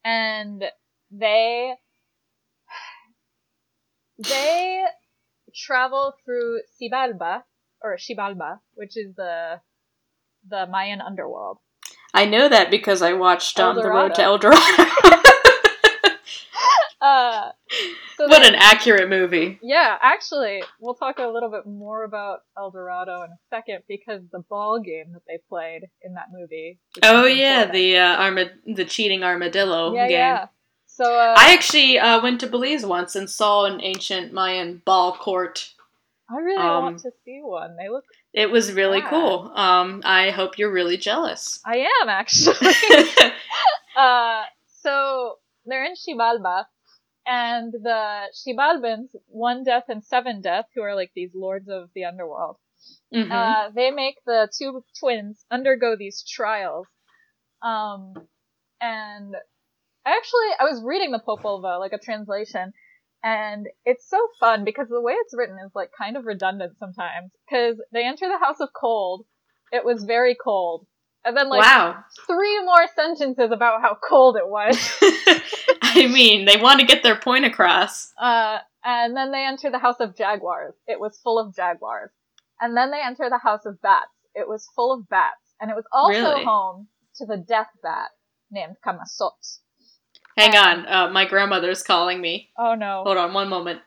and they they travel through Sibalba or Xibalba, which is the the Mayan underworld. I know that because I watched um, The Road to El Dorado. Uh, so what they- an accurate movie. yeah, actually, we'll talk a little bit more about El Dorado in a second because the ball game that they played in that movie. Oh yeah, important. the uh, arma- the cheating armadillo yeah game. yeah. So uh, I actually uh, went to Belize once and saw an ancient Mayan ball court. I really um, want to see one. They look. It was really Yeah. cool. Um, I hope you're really jealous. I am actually. uh, so they're in Xibalba, and the Xibalbans, one death and seven death, who are like these lords of the underworld, Mhm. uh, they make the two twins undergo these trials. Um, and I actually, I was reading the Popol Vuh, like a translation, and it's so fun because the way it's written is like kind of redundant sometimes. Because they enter the House of Cold, it was very cold, and then like wow. three more sentences about how cold it was. I mean, they want to get their point across. Uh, and then they enter the House of Jaguars. It was full of jaguars. And then they enter the House of Bats. It was full of bats. And it was also Really? home to the death bat named Camazotz. Hang on, uh, my grandmother's calling me. Oh no. Hold on one moment.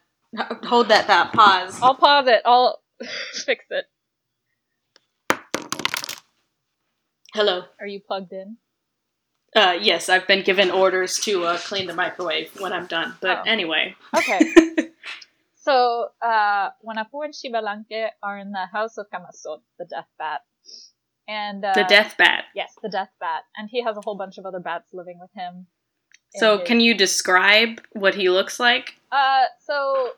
Hold that thought. Pause. I'll pause it. I'll fix it. Hello. Are you plugged in? Uh, yes, I've been given orders to uh, clean the microwave when I'm done. But Oh. anyway. Okay. so, uh, Hunahpu and Xbalanque are in the House of Camazotz, the death bat. And, uh, the death bat. Yes, the death bat. And he has a whole bunch of other bats living with him. So, his- can you describe what he looks like? Uh, so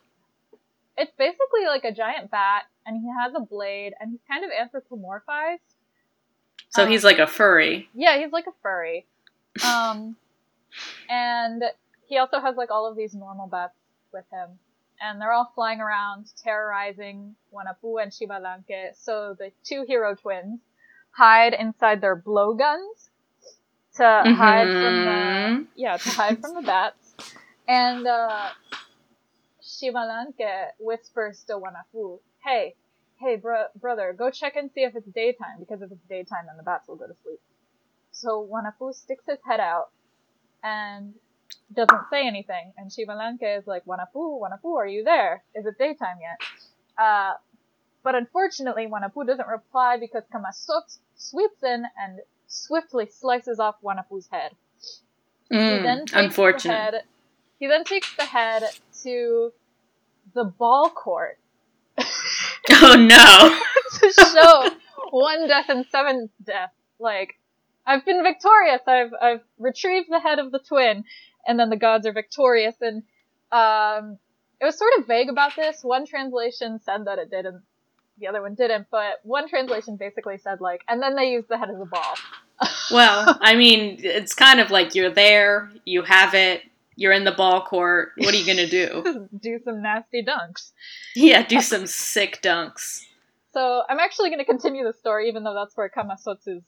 it's basically like a giant bat, and he has a blade, and he's kind of anthropomorphized. So Um, he's like a furry. Yeah, he's like a furry. Um, and he also has like all of these normal bats with him, and they're all flying around terrorizing Hunahpu and Xbalanque. So the two hero twins hide inside their blowguns to hide from the Mhm. yeah to hide from the bats, and uh, Xbalanque whispers to Wanafu, "Hey, hey, bro- brother, go check and see if it's daytime because if it's daytime, then the bats will go to sleep." So Wanafu sticks his head out and doesn't say anything, and Xbalanque is like, "Wanafu, Wanafu, are you there? Is it daytime yet?" Uh, but unfortunately, Hunahpu doesn't reply because Camazotz sweeps in and swiftly slices off Hunahpu's head. He then Mm, takes The head, he then takes the head to the ball court Oh no. to show one death and seven death. Like, I've been victorious. I've I've retrieved the head of the twin, and then the gods are victorious. And um, it was sort of vague about this. One translation said that it did, and the other one didn't. But one translation basically said like, and then they used the head as a ball. Well, I mean, it's kind of like you're there, you have it, you're in the ball court. What are you gonna do? Do some nasty dunks. Yeah, do some sick dunks. So I'm actually going to continue the story, even though that's where Camazotz's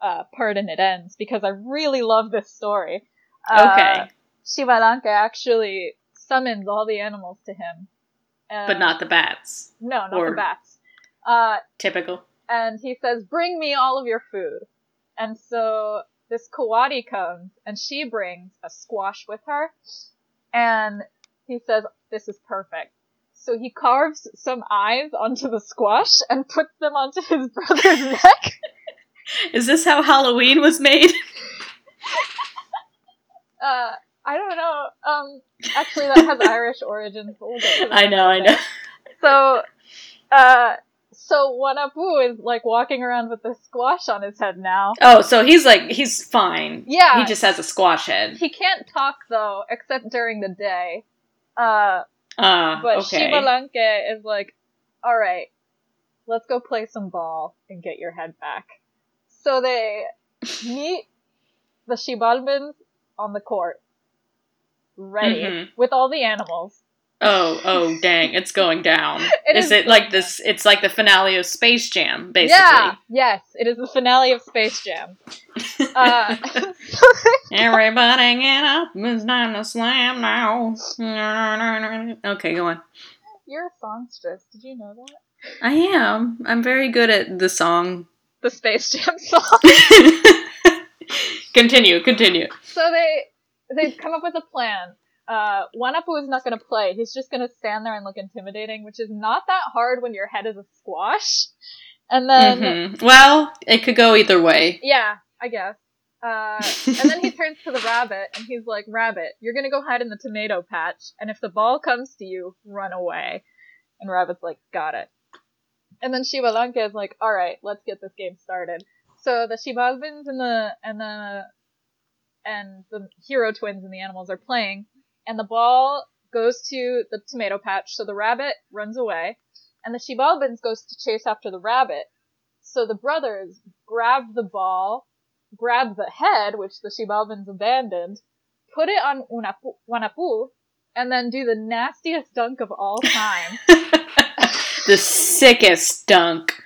uh, part in it ends, because I really love this story. Uh, Okay, Shivalanka actually summons all the animals to him. Uh, but not the bats. No, not the bats. Uh, Typical. and he says, "Bring me all of your food." And so this coati comes, and she brings a squash with her, and he says, "This is perfect." So he carves some eyes onto the squash and puts them onto his brother's neck. Is this how Halloween was made? Uh, I don't know. Um, actually, that has Irish origins. We'll get to that I know, I know. So, uh, so Hunahpu is like walking around with this squash on his head now. Oh, so he's like he's fine. Yeah. He just has a squash head. He can't talk though, except during the day. Uh, Ah, but okay. Shivalanke is like, all right, let's go play some ball and get your head back. So they meet the Xibalbans on the court, ready Mhm. with all the animals. Oh, oh, dang! It's going down. It is is it like this? It's like the finale of Space Jam, basically. Yeah, yes, it is the finale of Space Jam. Uh, Everybody get up! It's time to slam now. Okay, go on. you're a songstress. Did you know that? I am. I'm very good at the song. The Space Jam song. continue, continue. So they they've come up with a plan. Uh, Hunahpu is not going to play. He's just going to stand there and look intimidating, which is not that hard when your head is a squash. And then, Mhm. Well, it could go either way. yeah, I guess. Uh, and then he turns to the rabbit and he's like, "Rabbit, you're going to go hide in the tomato patch, and if the ball comes to you, run away." And Rabbit's like, "Got it." And then Shivalanka is like, "All right, let's get this game started." So the Xibalbans and the and the and the hero twins and the animals are playing, and the ball goes to the tomato patch, so the rabbit runs away, and the Xibalbans goes to chase after the rabbit. So the brothers grab the ball, grab the head, which the Xibalbans abandoned, put it on Unapu, Hunahpu, and then do the nastiest dunk of all time, the sickest dunk,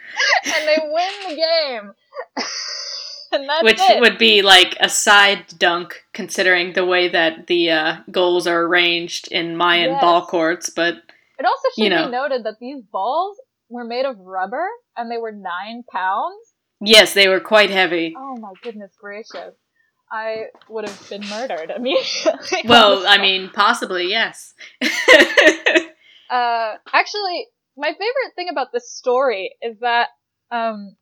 and they win the game. which it. would be like a side dunk, considering the way that the uh, goals are arranged in Mayan Yes. ball courts. But It also should you know. be noted that these balls were made of rubber and they were nine pounds. yes, they were quite heavy. Oh my goodness gracious. I would have been murdered immediately. Well, I mean, possibly yes. uh, actually, my favorite thing about this story is that, um,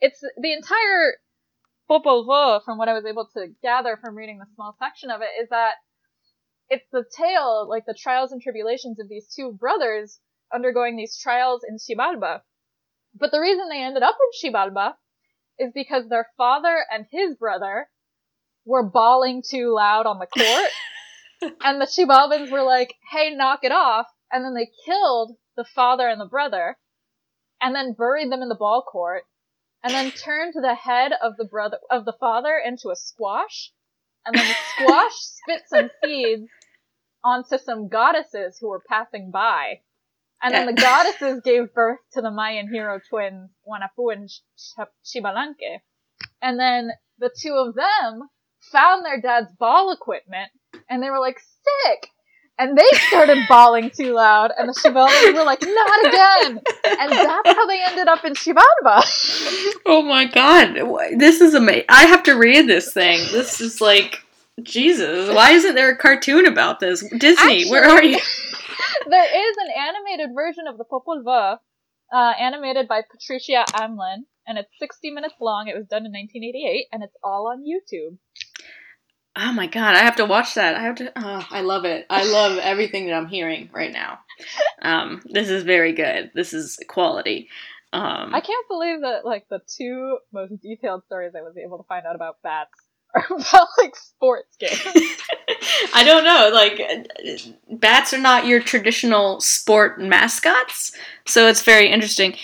it's the entire Popol Vuh, from what I was able to gather from reading the small section of it, is that it's the tale, like the trials and tribulations of these two brothers undergoing these trials in Xibalba. But the reason they ended up in Xibalba is because their father and his brother were bawling too loud on the court. and the Xibalbans were like, hey, knock it off. And then they killed the father and the brother and then buried them in the ball court and then turned the head of the brother, of the father into a squash. And then the squash spit some seeds onto some goddesses who were passing by. And then the goddesses gave birth to the Mayan hero twins, Hunahpu and Xbalanque. And then the two of them found their dad's ball equipment, and they were like, sick! And they started bawling too loud, and the Xibalbans were like, not again! And that's how they ended up in Xibalba. oh my god, this is amazing. I have to read this thing. This is like Jesus. Why isn't there a cartoon about this? Disney, where are you? there is an animated version of the Popol Vuh, uh, animated by Patricia Amlin, and it's 60 minutes long. It was done in 1988, and it's all on YouTube. Oh my god, I have to watch that. I have to. Oh, I love it. I love everything that I'm hearing right now. Um, this is very good. This is quality. Um, I can't believe that like the two most detailed stories I was able to find out about bats are about like sports games. I don't know. Like, bats are not your traditional sport mascots, so it's very interesting.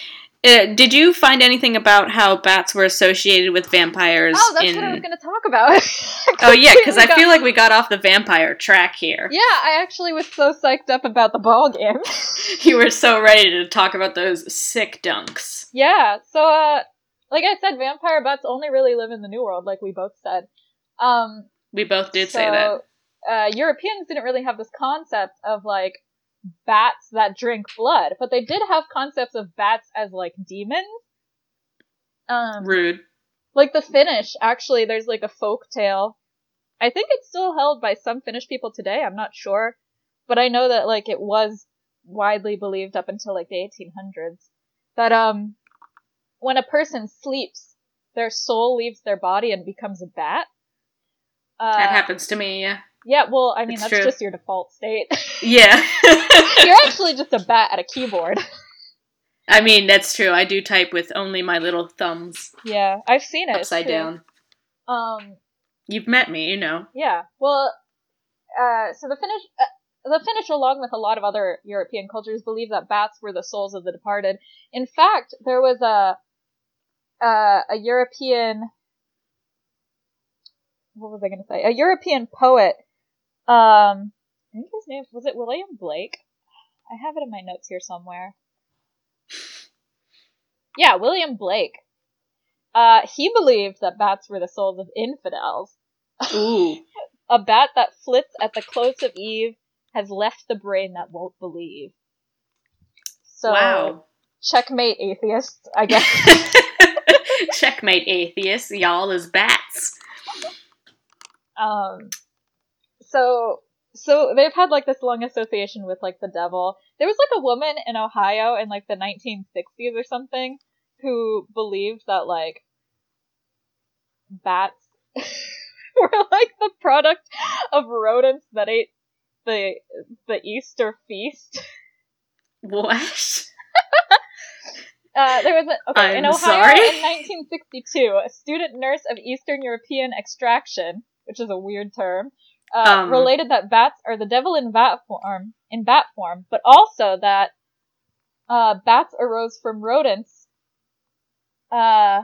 Uh, did you find anything about how bats were associated with vampires? oh, that's in... what I was going to talk about. Oh yeah, because I Completely feel like we got off the vampire track here. Yeah, I actually was so psyched up about the ball game. You were so ready to talk about those sick dunks. yeah, so uh like I said, vampire bats only really live in the New World, like we both said. Um We both did so, say that. Uh, Europeans didn't really have this concept of like bats that drink blood, but they did have concepts of bats as like demons. Um, Rude. like the Finnish, actually, there's like a folk tale I think it's still held by some Finnish people today. I'm not sure, but I know that like it was widely believed up until like the 1800s that um when a person sleeps, their soul leaves their body and becomes a bat. Uh, that happens to me, yeah. Yeah, well, I mean It's that's true. just your default state. Yeah. You're actually just a bat at a keyboard. I mean, that's true. I do type with only my little thumbs yeah, I've seen it. Upside down. Um, You've met me, you know. Yeah. Well, uh, so the Finnish, uh, the Finnish, along with a lot of other European cultures, believe that bats were the souls of the departed. In fact, there was a uh, a European. What was I going to say? A European poet. Um, I think his name was it William Blake. I have it in my notes here somewhere. Yeah, William Blake. Uh, he believed that bats were the souls of infidels. Ooh. A bat that flits at the close of eve has left the brain that won't believe. So, wow. checkmate atheists, I guess. Checkmate, atheists. Y'all is bats. um, so, so they've had like this long association with like the devil. There was like a woman in Ohio in like the 1960s or something who believed that like bats were like the product of rodents that ate the the Easter feast. What? Uh, there was a, okay in I'm Ohio sorry? in 1962, a student nurse of Eastern European extraction, which is a weird term, uh, Um. related that bats are the devil in bat form, in bat form, but also that uh, bats arose from rodents. Uh,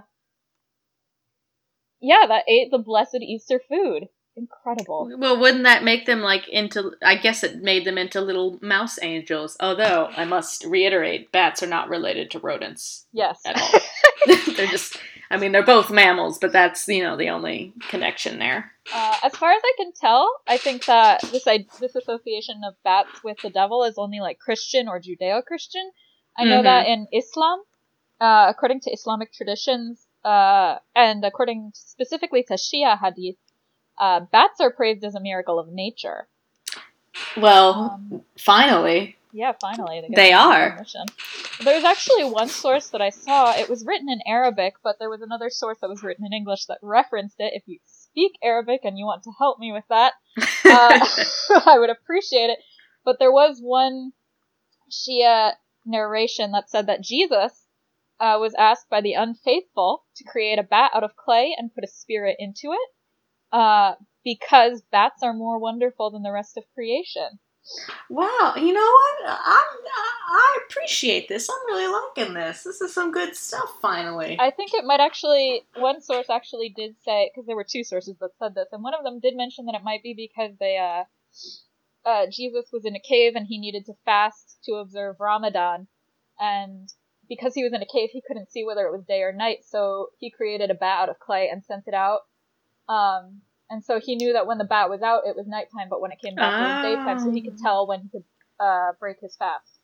yeah, that ate the blessed Easter food. Incredible. Well, wouldn't that make them like into? I guess it made them into little mouse angels. Although I must reiterate, bats are not related to rodents Yes. at all. they're just. I mean, they're both mammals, but that's you know the only connection there. Uh, as far as I can tell, I think that this I, this association of bats with the devil is only like Christian or Judeo-Christian. I know Mhm. that in Islam, uh, according to Islamic traditions, uh, and according specifically to Shia hadith, uh, bats are praised as a miracle of nature. Well, Um, finally, yeah, finally get They are. recognition. There's actually one source that I saw. It was written in Arabic, but there was another source that was written in English that referenced it. If you speak Arabic and you want to help me with that, uh, I would appreciate it. But there was one Shia narration that said that Jesus uh, was asked by the unfaithful to create a bat out of clay and put a spirit into it, uh, because bats are more wonderful than the rest of creation. Wow. You know what? I, I I appreciate this. I'm really liking this. This is some good stuff. Finally. I think it might actually. One source actually did say because there were two sources that said this, and one of them did mention that it might be because they, uh, uh, Jesus was in a cave and he needed to fast to observe Ramadan, and because he was in a cave, he couldn't see whether it was day or night, so he created a bat out of clay and sent it out. Um, and so he knew that when the bat was out, it was nighttime, but when it came back, it was daytime, so he could Ah. tell when he could uh, break his fast.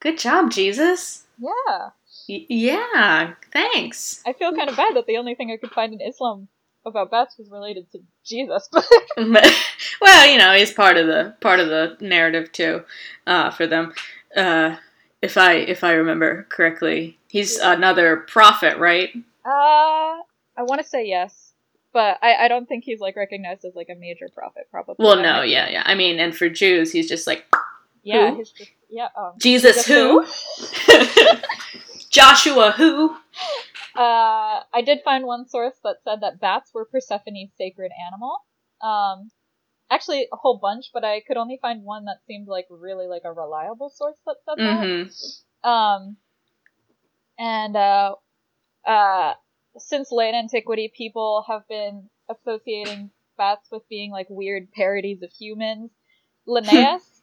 Good job, Jesus. Yeah. Y- yeah. Thanks. I feel kind of bad that the only thing I could find in Islam about bats was related to Jesus. But well, you know, he's part of the part of the narrative too, uh, for them. Uh, if I if I remember correctly, he's another prophet, right? uh, I want to say yes, but I, I don't think he's like recognized as like a major prophet. Probably. Well, no, might be- yeah, yeah. I mean, and for Jews, he's just like yeah. Who? He's just yeah. Um, Jesus, Jesus who? Joshua who? Uh, I did find one source that said that bats were Persephone's sacred animal. Um, actually a whole bunch, but I could only find one that seemed like really like a reliable source that said that. Mm-hmm. Um, and uh, uh, since late antiquity, people have been associating bats with being like weird parodies of humans. Linnaeus,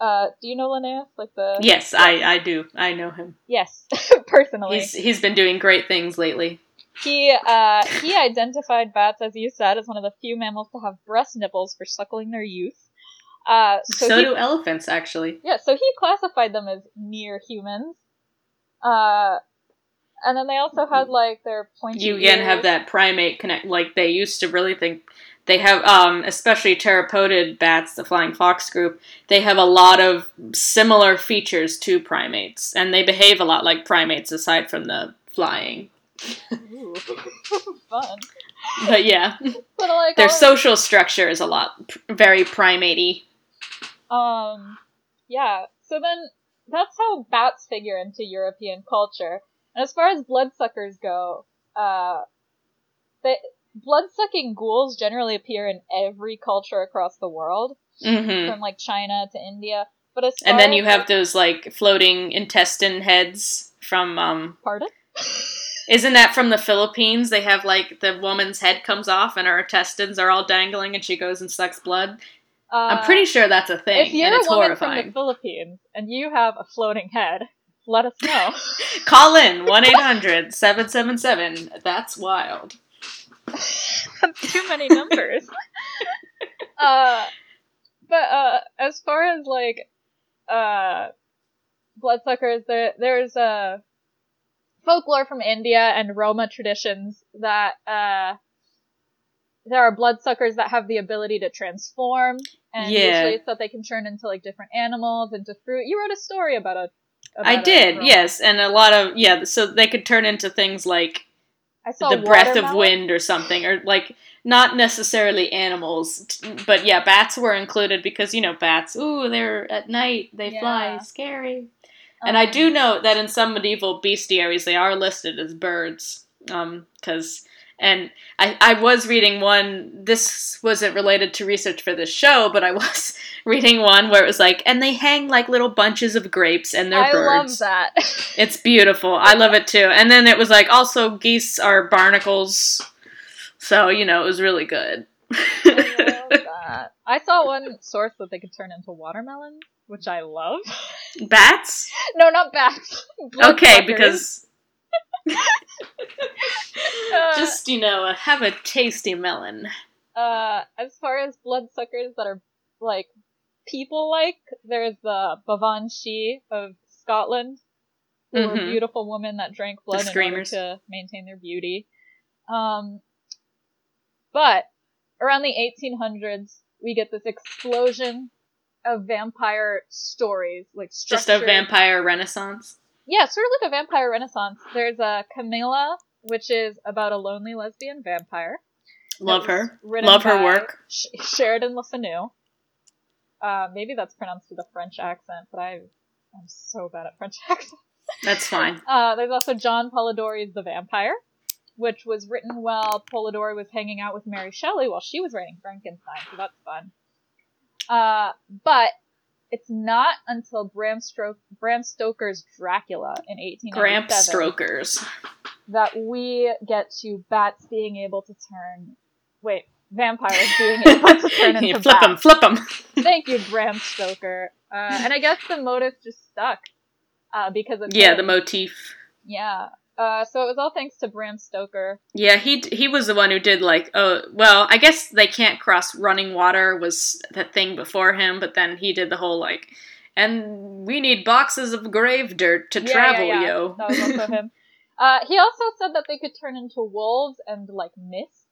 uh, do you know Linnaeus? Like the Yes, I I do. I know him. yes, personally. He's he's been doing great things lately. He uh, he identified bats, as you said, as one of the few mammals to have breast nipples for suckling their youth. Uh, so So, he, do elephants, actually. yeah, so he classified them as near humans. Uh, And then they also had like their pointy. You again have that primate connect. Like they used to really think they have, um, especially pteropodid bats, the flying fox group. They have a lot of similar features to primates, and they behave a lot like primates, aside from the flying. Ooh. fun. But yeah, But like their social structure is a lot pr- very primate Um, yeah. So then that's how bats figure into European culture. And as far as bloodsuckers go, uh, they, blood-sucking ghouls generally appear in every culture across the world, hmm from like China to India. But as And then you have those like floating intestine heads from um pardon. isn't that from the Philippines? They have like the woman's head comes off and her intestines are all dangling and she goes and sucks blood. Uh, I'm pretty sure that's a thing If you're and it's a woman horrifying. from the Philippines and you have a floating head, let us know. Call in 1-800-777. That's wild. Too many numbers. uh, but uh, as far as like uh, bloodsuckers, there there's uh, folklore from India and Roma traditions that uh, there are bloodsuckers that have the ability to transform, and Yeah. usually it's that they can turn into like different animals, into fruit. You wrote a story about a. I did, yes, and a lot of yeah, so they could turn into things like the breath of wind or something or like not necessarily animals but yeah bats were included because you know bats ooh they're at night they fly Yeah. scary. And i Um, do know that in some medieval bestiaries they are listed as birds um because and I, I was reading one this wasn't related to research for this show but i was reading one where it was like and they hang like little bunches of grapes and they're I birds I love that. it's beautiful. I love it too. And then it was like also geese are barnacles. So, you know, it was really good. I love that. I saw one source that they could turn into watermelon, which I love. Bats? No, not bats. Okay, Bloodsuckers. because Uh, just, you know, have a tasty melon. uh, as far as bloodsuckers that are like people-like, there's the baobhan sith of Scotland, who were Mhm. beautiful women that drank blood in order to maintain their beauty. Um, but around the 1800s, we get this explosion of vampire stories, like Just a vampire renaissance. Yeah, sort of like a vampire renaissance. There's a Carmilla, which is about a lonely lesbian vampire. Love her. Love her work. Sh- Sheridan Le Fanu. Uh, maybe that's pronounced with a French accent, but I, I'm so bad at French accents. That's fine. Uh, there's also John Polidori's The Vampire, which was written while Polidori was hanging out with Mary Shelley while she was writing Frankenstein, so that's fun. Uh, but it's not until Bram, Stro- Bram Stoker's Dracula in 1897 Gramp Strokers. that we get to bats being able to turn. Wait, vampires being able to turn into You bats. flip them, flip them. Thank you, Bram Stoker. Uh, and I guess the motive just stuck uh, because of Yeah, him. the motif. Yeah. Uh, so it was all thanks to Bram Stoker. Yeah, he he was the one who did like oh well, I guess they can't cross running water was the thing before him, but then he did the whole like and we need boxes of grave dirt to Yeah, travel, yeah, yeah. yo. That was also him. Uh, he also said that they could turn into wolves and like mists.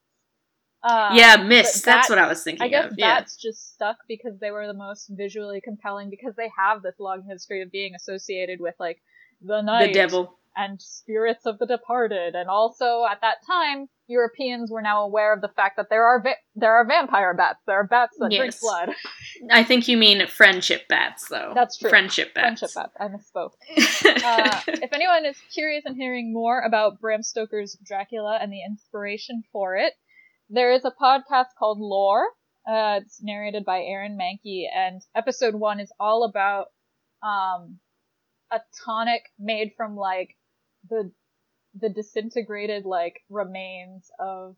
Uh, yeah, mists. mist. That's what I was thinking I guess of. Yeah. bats just stuck because they were the most visually compelling because they have this long history of being associated with like the night The devil. And spirits of the departed, and also at that time Europeans were now aware of the fact that there are va- there are vampire bats. There are bats that drink blood. I think you mean friendship bats though. That's true. Friendship bats. Friendship bats. I misspoke. Uh, if anyone is curious in hearing more about Bram Stoker's Dracula and the inspiration for it, there is a podcast called Lore. Uh, it's narrated by Aaron Mahnke, and episode one is all about um, a tonic made from like the the disintegrated like remains of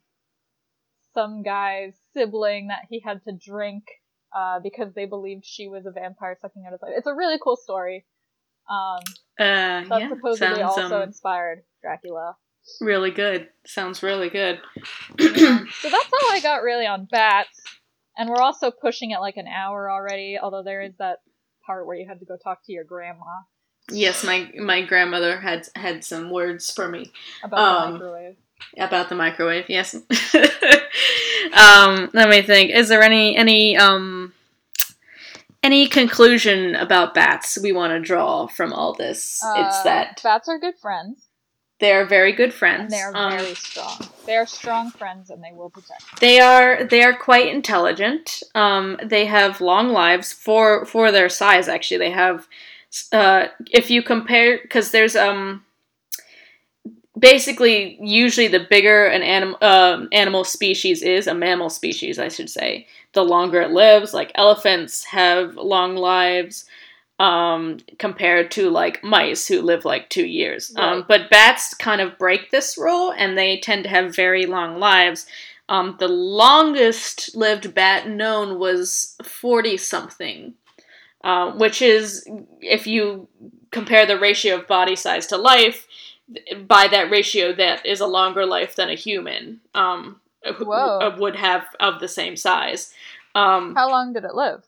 some guy's sibling that he had to drink uh, because they believed she was a vampire sucking out his life. It's a really cool story. Um, uh, that yeah, supposedly sounds also um, inspired Dracula. really good. Sounds really good. so that's all I got really on bats. And we're also pushing it like an hour already, although there is that part where you had to go talk to your grandma. Yes, my my grandmother had had some words for me about Um, the microwave. about the microwave. Yes. um, let me think. Is there any any um any conclusion about bats we want to draw from all this? it's Uh, that bats are good friends, they are very good friends. and they are Um, very strong. They are strong friends, and they will protect. you. They are they are quite intelligent. Um, they have long lives for for their size. Actually, they have. Uh, if you compare, because there's um. Basically, usually the bigger an anim- um animal species is, a mammal species, I should say, the longer it lives. Like elephants have long lives, um, compared to like mice who live like two years. Um, but bats kind of break this rule, and they tend to have very long lives. Um, the longest lived bat known was 40 something, uh, which is, if you compare the ratio of body size to life, by that ratio, that is a longer life than a human um, who- Whoa. uh, would have of the same size. Um, How long did it live?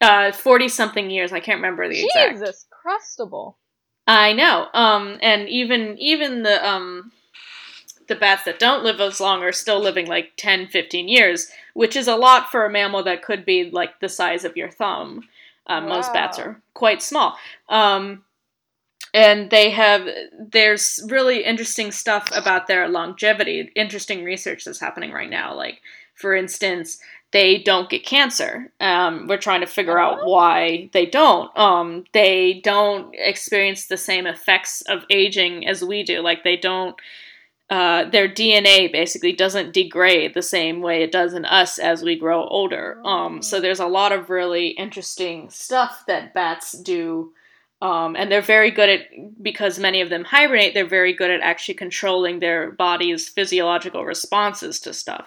uh, 40 something years, I can't remember the exact. Jesus, crustable. I know. Um, and even even the um, the bats that don't live as long are still living like 10, 15 years, which is a lot for a mammal that could be like the size of your thumb. Um, Most bats are quite small. Um, and they have there's really interesting stuff about their longevity. Interesting research that's happening right now. Like for instance, they don't get cancer. Um, we're trying to figure out why they don't. Um, they don't experience the same effects of aging as we do. Like they don't. Uh, their DNA basically doesn't degrade the same way it does in us as we grow older. Um, so there's a lot of really interesting stuff that bats do. Um, and they're very good at because many of them hibernate. They're very good at actually controlling their body's physiological responses to stuff.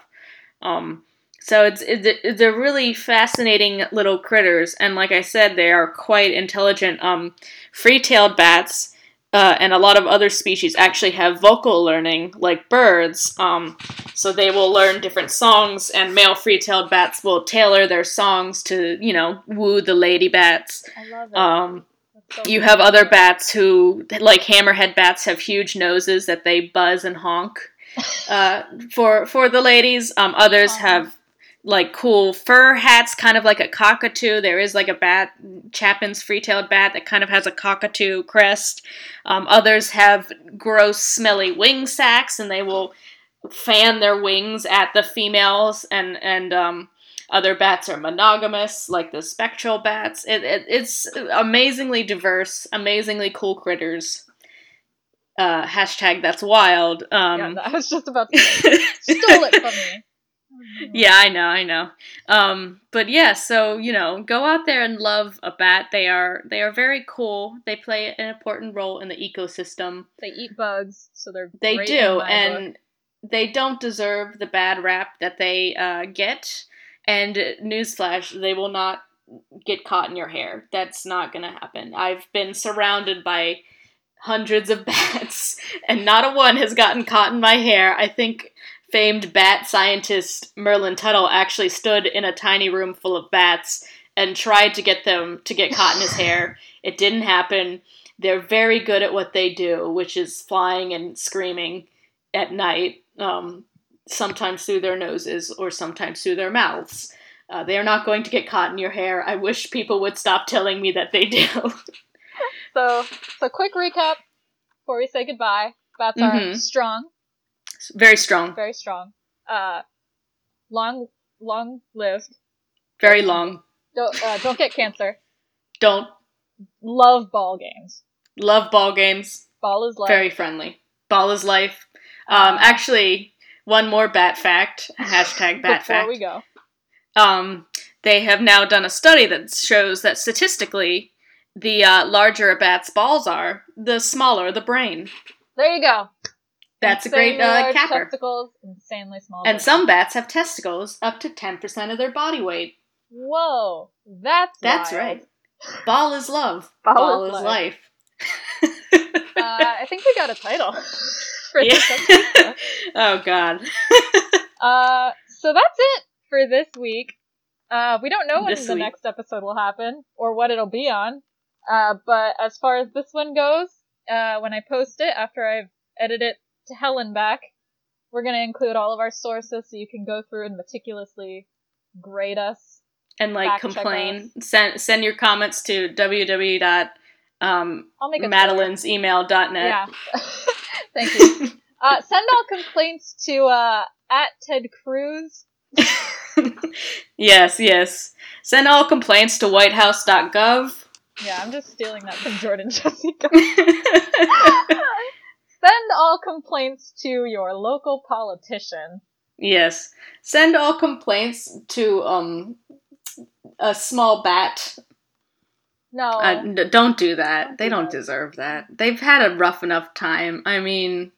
Um, so it's, it's they're really fascinating little critters, and like I said, they are quite intelligent. Um, free-tailed bats uh, and a lot of other species actually have vocal learning, like birds. Um, so they will learn different songs, and male free-tailed bats will tailor their songs to you know woo the lady bats. I love it. Um, so you have other bats who, like hammerhead bats, have huge noses that they buzz and honk uh, for for the ladies. Um, others have like cool fur hats, kind of like a cockatoo. There is like a bat, Chapin's free-tailed bat that kind of has a cockatoo crest. Um, others have gross, smelly wing sacs, and they will fan their wings at the females. And and um, other bats are monogamous, like the spectral bats. It, it it's amazingly diverse, amazingly cool critters. Uh, hashtag that's wild. Um, yeah, I was just about to say, stole it from me. Yeah, I know, I know. Um, but yeah, so you know, go out there and love a bat. They are they are very cool. They play an important role in the ecosystem. They eat bugs, so they're They do, and book. they don't deserve the bad rap that they uh, get. And newsflash, they will not get caught in your hair. That's not gonna happen. I've been surrounded by hundreds of bats, and not a one has gotten caught in my hair. I think famed bat scientist Merlin Tuttle actually stood in a tiny room full of bats and tried to get them to get caught in his hair. It didn't happen. They're very good at what they do, which is flying and screaming at night, um, sometimes through their noses or sometimes through their mouths. Uh, they are not going to get caught in your hair. I wish people would stop telling me that they do. So, so quick recap before we say goodbye. Bats are Mhm. strong, very strong, very strong. Uh, long, long lived. very long. Don't uh, don't get cancer. Don't Love ball games. love ball games. Ball is life. Very friendly. Ball is life. Um, actually, one more bat fact. Hashtag bat Before fact. we go, um, they have now done a study that shows that statistically, the uh, larger a bat's balls are, the smaller the brain. there you go. That's a great uh, capper. Testicles, insanely small. And some bats have testicles up to 10% of their body weight. Whoa, that's That's wild. right. Ball is love. Ball Ball, is is, life. life. Uh, I think we got a title for Yeah. oh, God. Uh, so that's it for this week. Uh, we don't know when This the week. next episode will happen or what it'll be on. Uh, but as far as this one goes, uh, when I post it after I've edited it to hell and back, we're gonna include all of our sources so you can go through and meticulously grade us. and like complain. Send send your comments to www. Um, I'll make a Madeline's email.net. Yeah. Thank you. Uh, send all complaints to uh, at Ted Cruz. yes, yes. Send all complaints to whitehouse.gov. Yeah, I'm just stealing that from Jordan Jessica. Send all complaints to your local politician. yes. Send all complaints to um a small bat. No. Uh, don't do that. They do don't deserve that. They've had a rough enough time. I mean,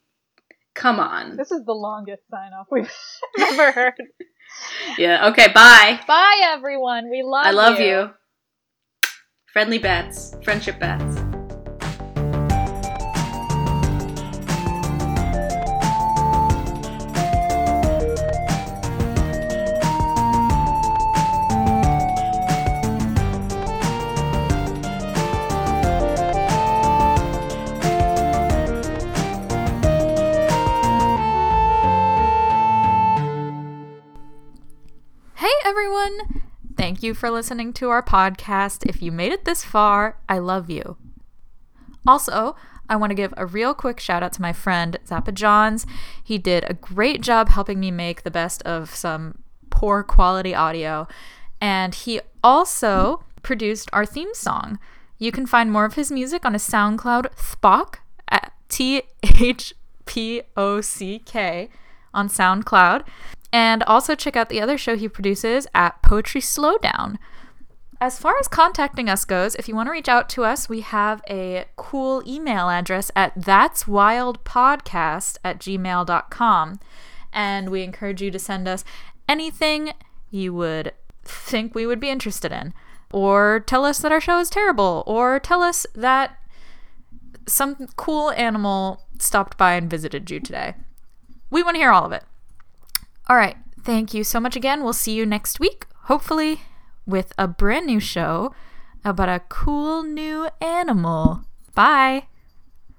come on. this is the longest sign off we've ever heard. Yeah. Okay. Bye. Bye, everyone. We love I love you. Friendly bats. Friendship bats. Everyone! Thank you for listening to our podcast. If you made it this far, I love you. Also, I want to give a real quick shout out to my friend Zappa Johns. He did a great job helping me make the best of some poor quality audio, and he also produced our theme song. You can find more of his music on his SoundCloud, Thpock, at T H P O C K, on SoundCloud. And also check out the other show he produces at Poetry Slowdown. As far as contacting us goes, if you want to reach out to us, we have a cool email address at that'swildpodcast at gmail.com. And we encourage you to send us anything you would think we would be interested in. Or tell us that our show is terrible. Or tell us that some cool animal stopped by and visited you today. We want to hear all of it. All right. Thank you so much again. We'll see you next week, hopefully with a brand new show about a cool new animal. Bye.